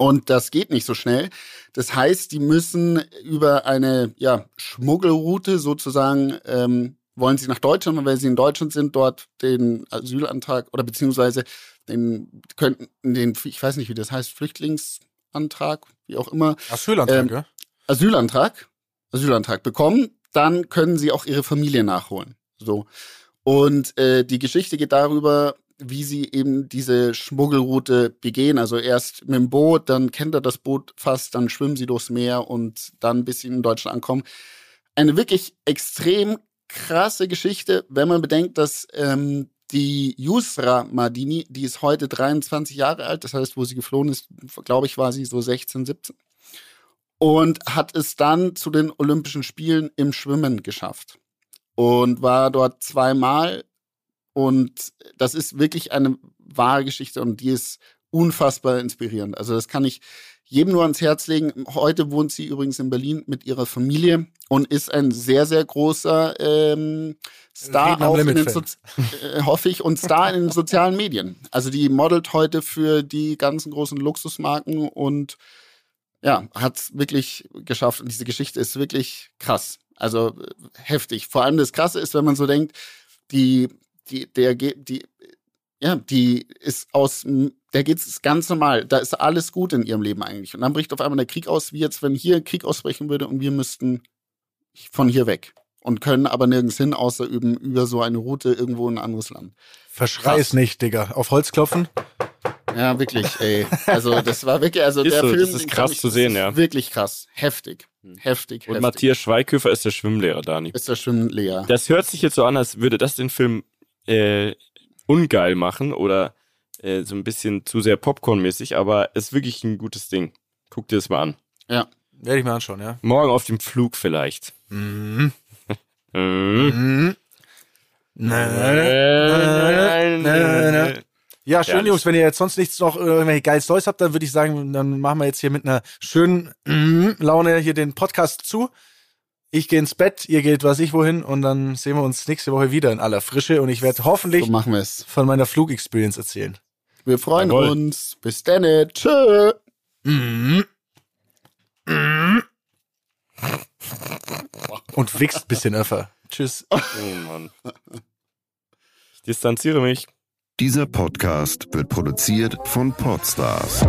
Und das geht nicht so schnell. Das heißt, die müssen über eine ja, Schmuggelroute sozusagen, ähm, wollen sie nach Deutschland, und weil sie in Deutschland sind, dort den Asylantrag oder beziehungsweise den könnten den, ich weiß nicht, wie das heißt, Flüchtlingsantrag, wie auch immer, Asylantrag, Ähm, ja? Asylantrag, Asylantrag bekommen, dann können sie auch ihre Familie nachholen. So. Und äh, die Geschichte geht darüber, wie sie eben diese Schmuggelroute begehen. Also erst mit dem Boot, dann kennt er das Boot fast, dann schwimmen sie durchs Meer und dann bis sie in Deutschland ankommen. Eine wirklich extrem krasse Geschichte, wenn man bedenkt, dass ähm, die Yusra Madini, die ist heute 23 Jahre alt, das heißt, wo sie geflohen ist, glaube ich, war sie so 16, 17 und hat es dann zu den Olympischen Spielen im Schwimmen geschafft und war dort zweimal und das ist wirklich eine wahre Geschichte und die ist unfassbar inspirierend. Also das kann ich jedem nur ans Herz legen. Heute wohnt sie übrigens in Berlin mit ihrer Familie und ist ein sehr, sehr großer ähm, Star auch in den. Sozi äh, hoffe ich, und Star in den sozialen Medien. Also die modelt heute für die ganzen großen Luxusmarken und ja, hat's wirklich geschafft. Und diese Geschichte ist wirklich krass. Also äh, heftig. Vor allem das Krasse ist, wenn man so denkt, die, die, der geht, die, ja, die ist aus, der geht's ganz normal. Da ist alles gut in ihrem Leben eigentlich. Und dann bricht auf einmal der Krieg aus, wie jetzt, wenn hier ein Krieg ausbrechen würde und wir müssten von hier weg. Und können aber nirgends hin, außer üben über so eine Route irgendwo in ein anderes Land. Verschrei es nicht, Digga. Auf Holz klopfen. Ja, wirklich, ey. Also, das war wirklich, also Ist der so, Film. das ist krass ich, zu das sehen, ist ja. Wirklich krass. Heftig. Heftig. Und heftig. Matthias Schweighöfer ist der Schwimmlehrer, Dani. ist das schon leer. Das hört sich jetzt so an, als würde das den Film äh, ungeil machen oder äh, so ein bisschen zu sehr Popcorn-mäßig, aber ist wirklich ein gutes Ding. Guck dir das mal an. Werde ich mir anschauen, ja. Morgen auf dem Flug vielleicht. Mhm. Mhm. Mhm. Ja, schön. Jungs. Wenn ihr jetzt sonst nichts noch irgendwelche geile Stories habt, dann würde ich sagen, dann machen wir jetzt hier mit einer schönen mhm, Laune hier den Podcast zu. Ich gehe ins Bett, ihr geht was ich wohin und dann sehen wir uns nächste Woche wieder in aller Frische und ich werde hoffentlich So von meiner Flugexperience erzählen. Wir freuen Jawohl. uns. Bis dann. Tschö. Mhm. Und wichst bisschen öfter. Tschüss. Oh Mann. Ich distanziere mich. Dieser Podcast wird produziert von Podstars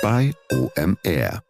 bei OMR.